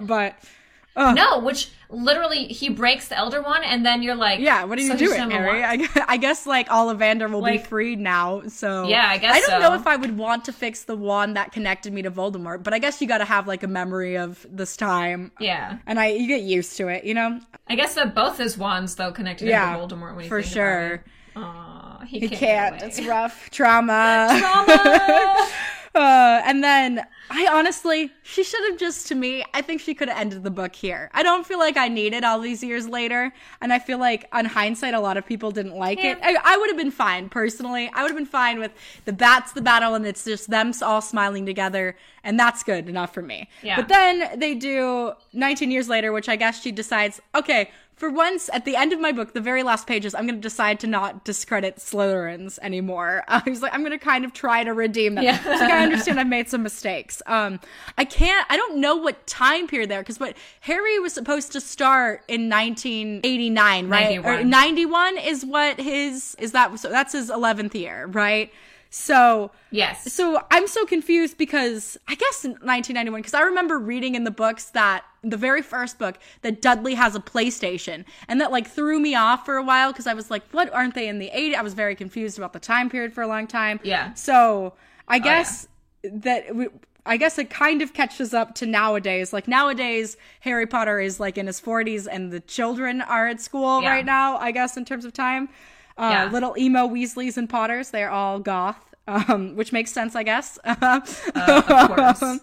but no, which literally he breaks the Elder Wand, and then you're like, yeah, what are you so doing, doesn't have a Harry? I, I guess like Ollivander will be Like- freed now. So Yeah, I guess I don't so. know if I would want to fix the wand that connected me to Voldemort, but I guess you got to have like a memory of this time. Yeah, And I, you get used to it, you know. I guess that both his wands though connected Yeah, to Voldemort when you for sure. About it. Aw, he, You can't. can't. It's rough. Trauma. (laughs) Trauma. (laughs) Uh, and then I honestly, she should have just to me, I think she could have ended the book here. I don't feel like I need it all these years later. And I feel like on hindsight, a lot of people didn't like it. I, I would have been fine personally. I would have been fine with the bats, the battle, and it's just them all smiling together. And that's good enough for me. Yeah. But then they do 19 years later, which I guess she decides, okay, for once, at the end of my book, the very last pages, I'm going to decide to not discredit Slytherins anymore. (laughs) I was like, I'm going to kind of try to redeem them. Yeah. Like, I understand I've made some mistakes. Um, I can't, I don't know what time period there, because what Harry was supposed to start in 1989, right? Or 91. 91 is what his, is that, so that's his 11th year, right? So, yes. so I'm so confused because I guess in 1991, because I remember reading in the books that the very first book that Dudley has a PlayStation, and that like threw me off for a while because I was like, what aren't they in the 80s? I was very confused about the time period for a long time. Yeah. So I oh, guess that we. I guess it kind of catches up to nowadays. Like nowadays, Harry Potter is like in his 40s and the children are at school Yeah. right now, I guess, in terms of time. Uh, Yeah. Little emo Weasleys and Potters, they're all goth, um, which makes sense, I guess. (laughs) Uh, of course.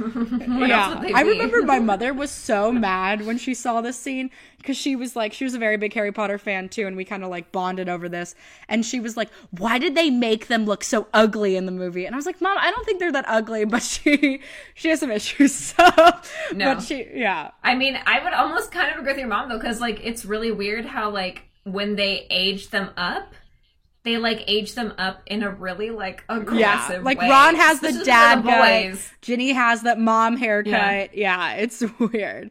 (laughs) yeah, I be? remember my (laughs) mother was so mad when she saw this scene because she was like, she was a very big Harry Potter fan too, and we kind of like bonded over this. And she was like, "Why did they make them look so ugly in the movie?" And I was like, "Mom, I don't think they're that ugly, but she she has some issues." So, No. but she, yeah, I mean, I would almost kind of agree with your mom though, because like it's really weird how like when they age them up, they like age them up in a really like yeah. aggressive Like way. Ron has the dad the boys. Ginny has that mom haircut. Yeah, it's (laughs) weird.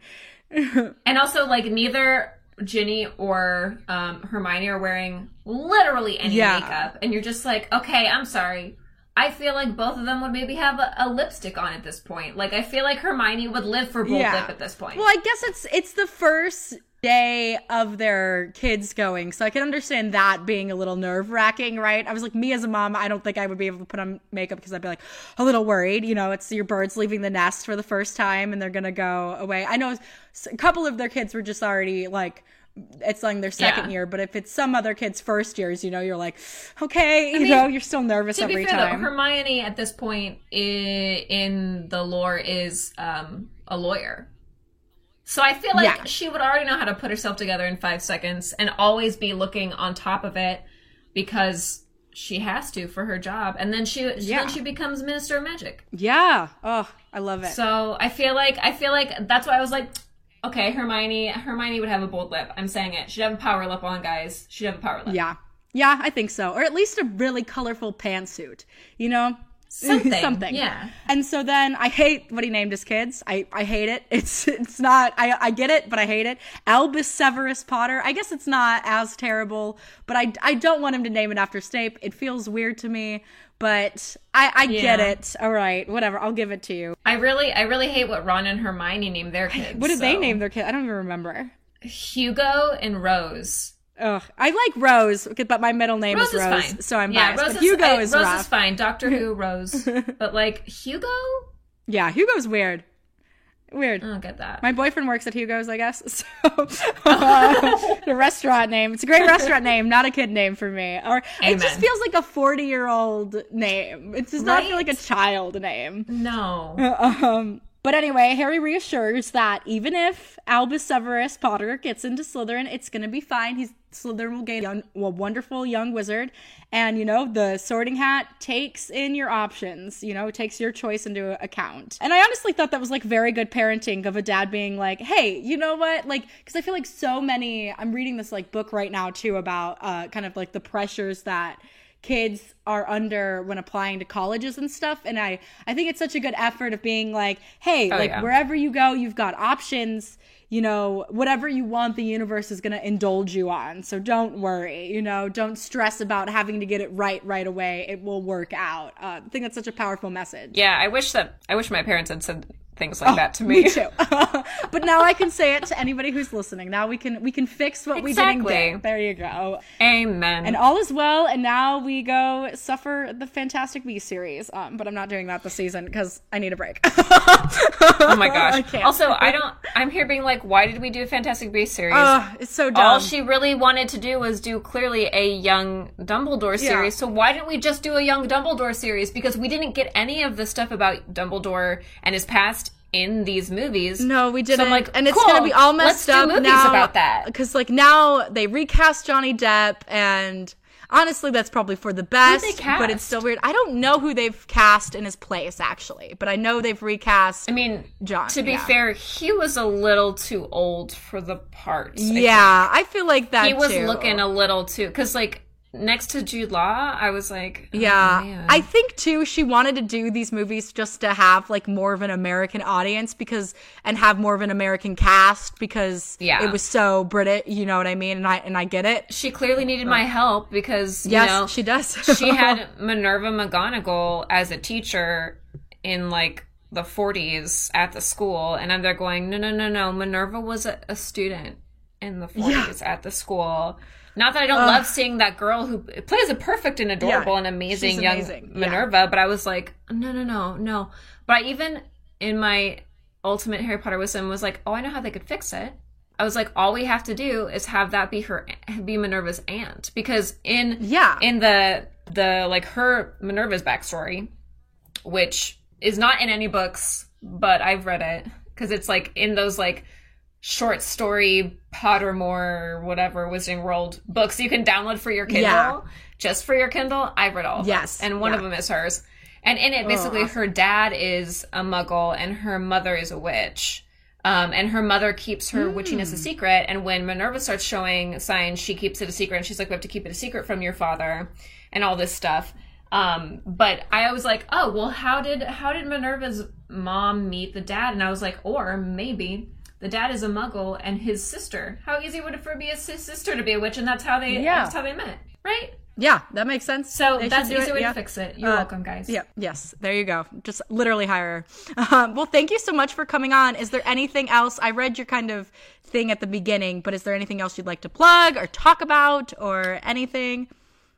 and also like neither Ginny or um, Hermione are wearing literally any Yeah. makeup, and you're just like, okay, I'm sorry. I feel like both of them would maybe have a, a lipstick on at this point. Like I feel like Hermione would live for bold Yeah. lip at this point. Well, I guess it's it's the first day of their kids going, so I can understand that being a little nerve wracking, right? I was like, me as a mom, I don't think I would be able to put on makeup because I'd be like a little worried. You know, it's your birds leaving the nest for the first time and they're gonna go away. I know a couple of their kids were just already like. It's like their second Yeah. year, but if it's some other kids' first years, you know, you're like, okay, you mean, know, you're still nervous to every be fair, time. though, Hermione at this point in the lore is um, a lawyer. So I feel like Yeah. she would already know how to put herself together in five seconds and always be looking on top of it because she has to for her job. And then she, Yeah. then she becomes Minister of Magic. yeah. Oh, I love it. So I feel like I feel like that's why I was like, okay, Hermione. Hermione would have a bold lip. I'm saying it. She'd have a power lip on, guys. She'd have a power lip. Yeah. Yeah, I think so. Or at least a really colorful pantsuit, you know? (laughs) Something. Something. Yeah. And so then I hate what he named his kids. I, I hate it. (laughs) It's it's not I I get it, but I hate it. Albus Severus Potter. I guess it's not as terrible, but I I don't want him to name it after Snape. It feels weird to me, but I I get it. All right, whatever. I'll give it to you. I really, I really hate what Ron and Hermione named their kids. What did they name their kid? I don't even remember. Hugo and Rose. Ugh, I like Rose, but my middle name Rose is is Rose, fine. so I'm yeah, biased. Rose but is, Hugo I- is Rose rough. is fine. Doctor Who, (laughs) Rose, but like Hugo, Yeah, Hugo's weird. Weird. I don't get that. My boyfriend works at Hugo's, I guess. (laughs) So, (laughs) uh, the restaurant name. It's a great restaurant name, not a kid name for me. Or it just feels like a forty-year-old name. It does not feel like a child name. no, Um, But anyway, Harry reassures that even if Albus Severus Potter gets into Slytherin, it's going to be fine. He's Slytherin will gain young, a wonderful young wizard, and you know the Sorting Hat takes in your options. You know, takes your choice into account. And I honestly thought that was like very good parenting of a dad being like, "Hey, you know what? Like, because I feel like so many. I'm reading this like book right now too about uh, kind of like the pressures that kids are under when applying to colleges and stuff and i i think it's such a good effort of being like hey Oh, like yeah. wherever you go you've got options you know whatever you want the universe is going to indulge you on so don't worry you know don't stress about having to get it right right away it will work out uh, i think that's such a powerful message Yeah, I wish that I wish my parents had said things like that to me. Oh, me too (laughs) (laughs) but now i can say it to anybody who's listening now we can we can fix what we didn't Exactly. get there you go Amen. And all is well, and now we go suffer the Fantastic Beasts series. Um, but I'm not doing that this season because I need a break. (laughs) oh my I gosh. can't. Also, I don't. I'm here being like, why did we do a Fantastic Beasts series? Ugh, it's so dumb. all she really wanted to do was do clearly a young Dumbledore series. So why didn't we just do a young Dumbledore series? Because we didn't get any of the stuff about Dumbledore and his past in these movies. no, we didn't. like, and it's cool, gonna be all let's messed do up movies now about that. Because like now they recast Johnny Depp, and honestly, that's probably for the best. But it's still weird. I don't know who they've cast in his place actually, but I know they've recast. I mean, John, to be yeah. fair, he was a little too old for the part. I yeah, I feel like that he was too. looking a little too because like next to Jude Law, I was like, oh, Yeah. man. I think too she wanted to do these movies just to have like more of an American audience because and have more of an American cast because Yeah. it was so British, you know what I mean? And I and I get it. she clearly needed oh. my help because you Yes, know she does. (laughs) she had (laughs) Minerva McGonagall as a teacher in like the 40s at the school, and I'm there going, no, no, no, no. Minerva was a, a student in the 40s at the school. Not that I don't love seeing that girl who plays a perfect and adorable Yeah, and amazing young amazing, yeah. Minerva, but I was like, no, no, no, no. But I even in my ultimate Harry Potter wisdom was like, oh, I know how they could fix it. I was like, all we have to do is have that be her, be Minerva's aunt, because in Yeah. in the the like her Minerva's backstory, which is not in any books, but I've read it because it's like in those like short story Pottermore whatever Wizarding World books you can download for your Kindle, Yeah. just for your Kindle. I've read all of Yes, those, and one of them is hers. And in it, basically, her dad is a Muggle and her mother is a witch. Um, and her mother keeps her witchiness a Hmm. secret. And when Minerva starts showing signs, she keeps it a secret. And she's like, "We have to keep it a secret from your father," and all this stuff. Um, but I was like, "Oh, well, how did how did Minerva's mom meet the dad?" And I was like, "Or maybe." The dad is a Muggle, and his sister. How easy would it for be his sister to be a witch, and that's how they Yeah. that's how they met, right? yeah, that makes sense. So They that's the easy it, way yeah. to fix it. You're Uh, welcome, guys. Yeah, yes, there you go. Just literally hire her. Um, (laughs) well, thank you so much for coming on. Is there anything else? I read your kind of thing at the beginning, but is there anything else you'd like to plug or talk about or anything?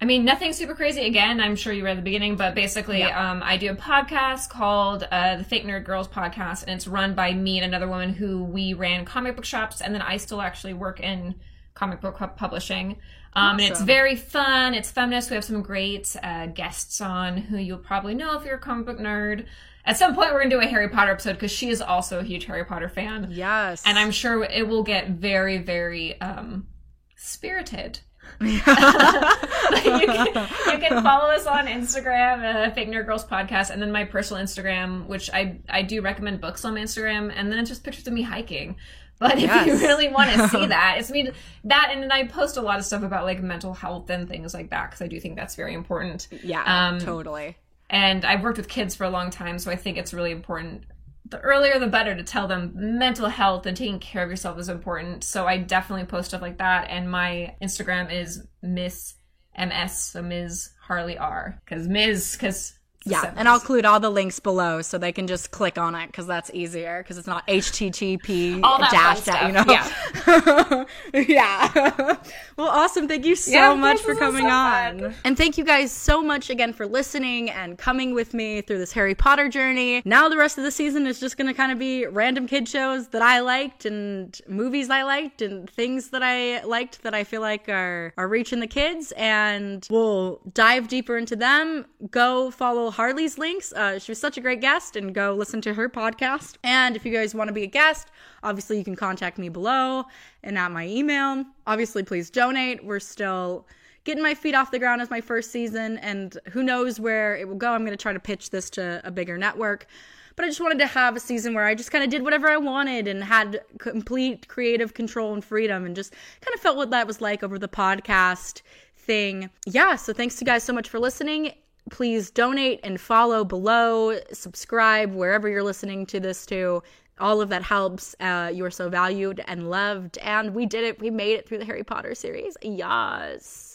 I mean, nothing super crazy. Again, I'm sure you read the beginning, but basically, um, I do a podcast called uh, the Fake Nerd Girls Podcast, and it's run by me and another woman who we ran comic book shops, and then I still actually work in comic book publishing. Um, And it's very fun. It's feminist. We have some great uh, guests on who you'll probably know if you're a comic book nerd. At some point, we're gonna do a Harry Potter episode because she is also a huge Harry Potter fan, Yes. and I'm sure it will get very, very um, spirited. You, (laughs) can, you can follow us on Instagram, uh, Fake Nerd Girls Podcast, and then my personal Instagram, which I I do recommend books on Instagram, and then it's just pictures of me hiking. But if you really want to (laughs) see that, it's me that, and then I post a lot of stuff about like mental health and things like that because I do think that's very important. yeah, um, totally. And I've worked with kids for a long time, so I think it's really important. The earlier, the better to tell them mental health and taking care of yourself is important. So I definitely post stuff like that. And my Instagram is Miss MS, so Ms. Harley R. Because Ms. Because Yeah, and I'll include all the links below so they can just click on it because that's easier because it's not HTTP (laughs) All that dash that, you know. Yeah. (laughs) (laughs) well, awesome. Thank you so Yeah, much for coming so on. fun. And thank you guys so much again for listening and coming with me through this Harry Potter journey. Now the rest of the season is just going to kind of be random kid shows that I liked and movies I liked and things that I liked that I feel like are are reaching the kids and we'll dive deeper into them. Go follow Harley's links. Uh, she was such a great guest, and go listen to her podcast. And if you guys want to be a guest, obviously you can contact me below and at my email. Obviously, please donate. We're still getting my feet off the ground as my first season, and who knows where it will go. I'm going to try to pitch this to a bigger network. But I just wanted to have a season where I just kind of did whatever I wanted and had complete creative control and freedom and just kind of felt what that was like over the podcast thing. Yeah, so thanks to you guys so much for listening. Please donate and follow below, subscribe wherever you're listening to this to. All of that helps. Uh, you are so valued and loved. And we did it. We made it through the Harry Potter series. Yes.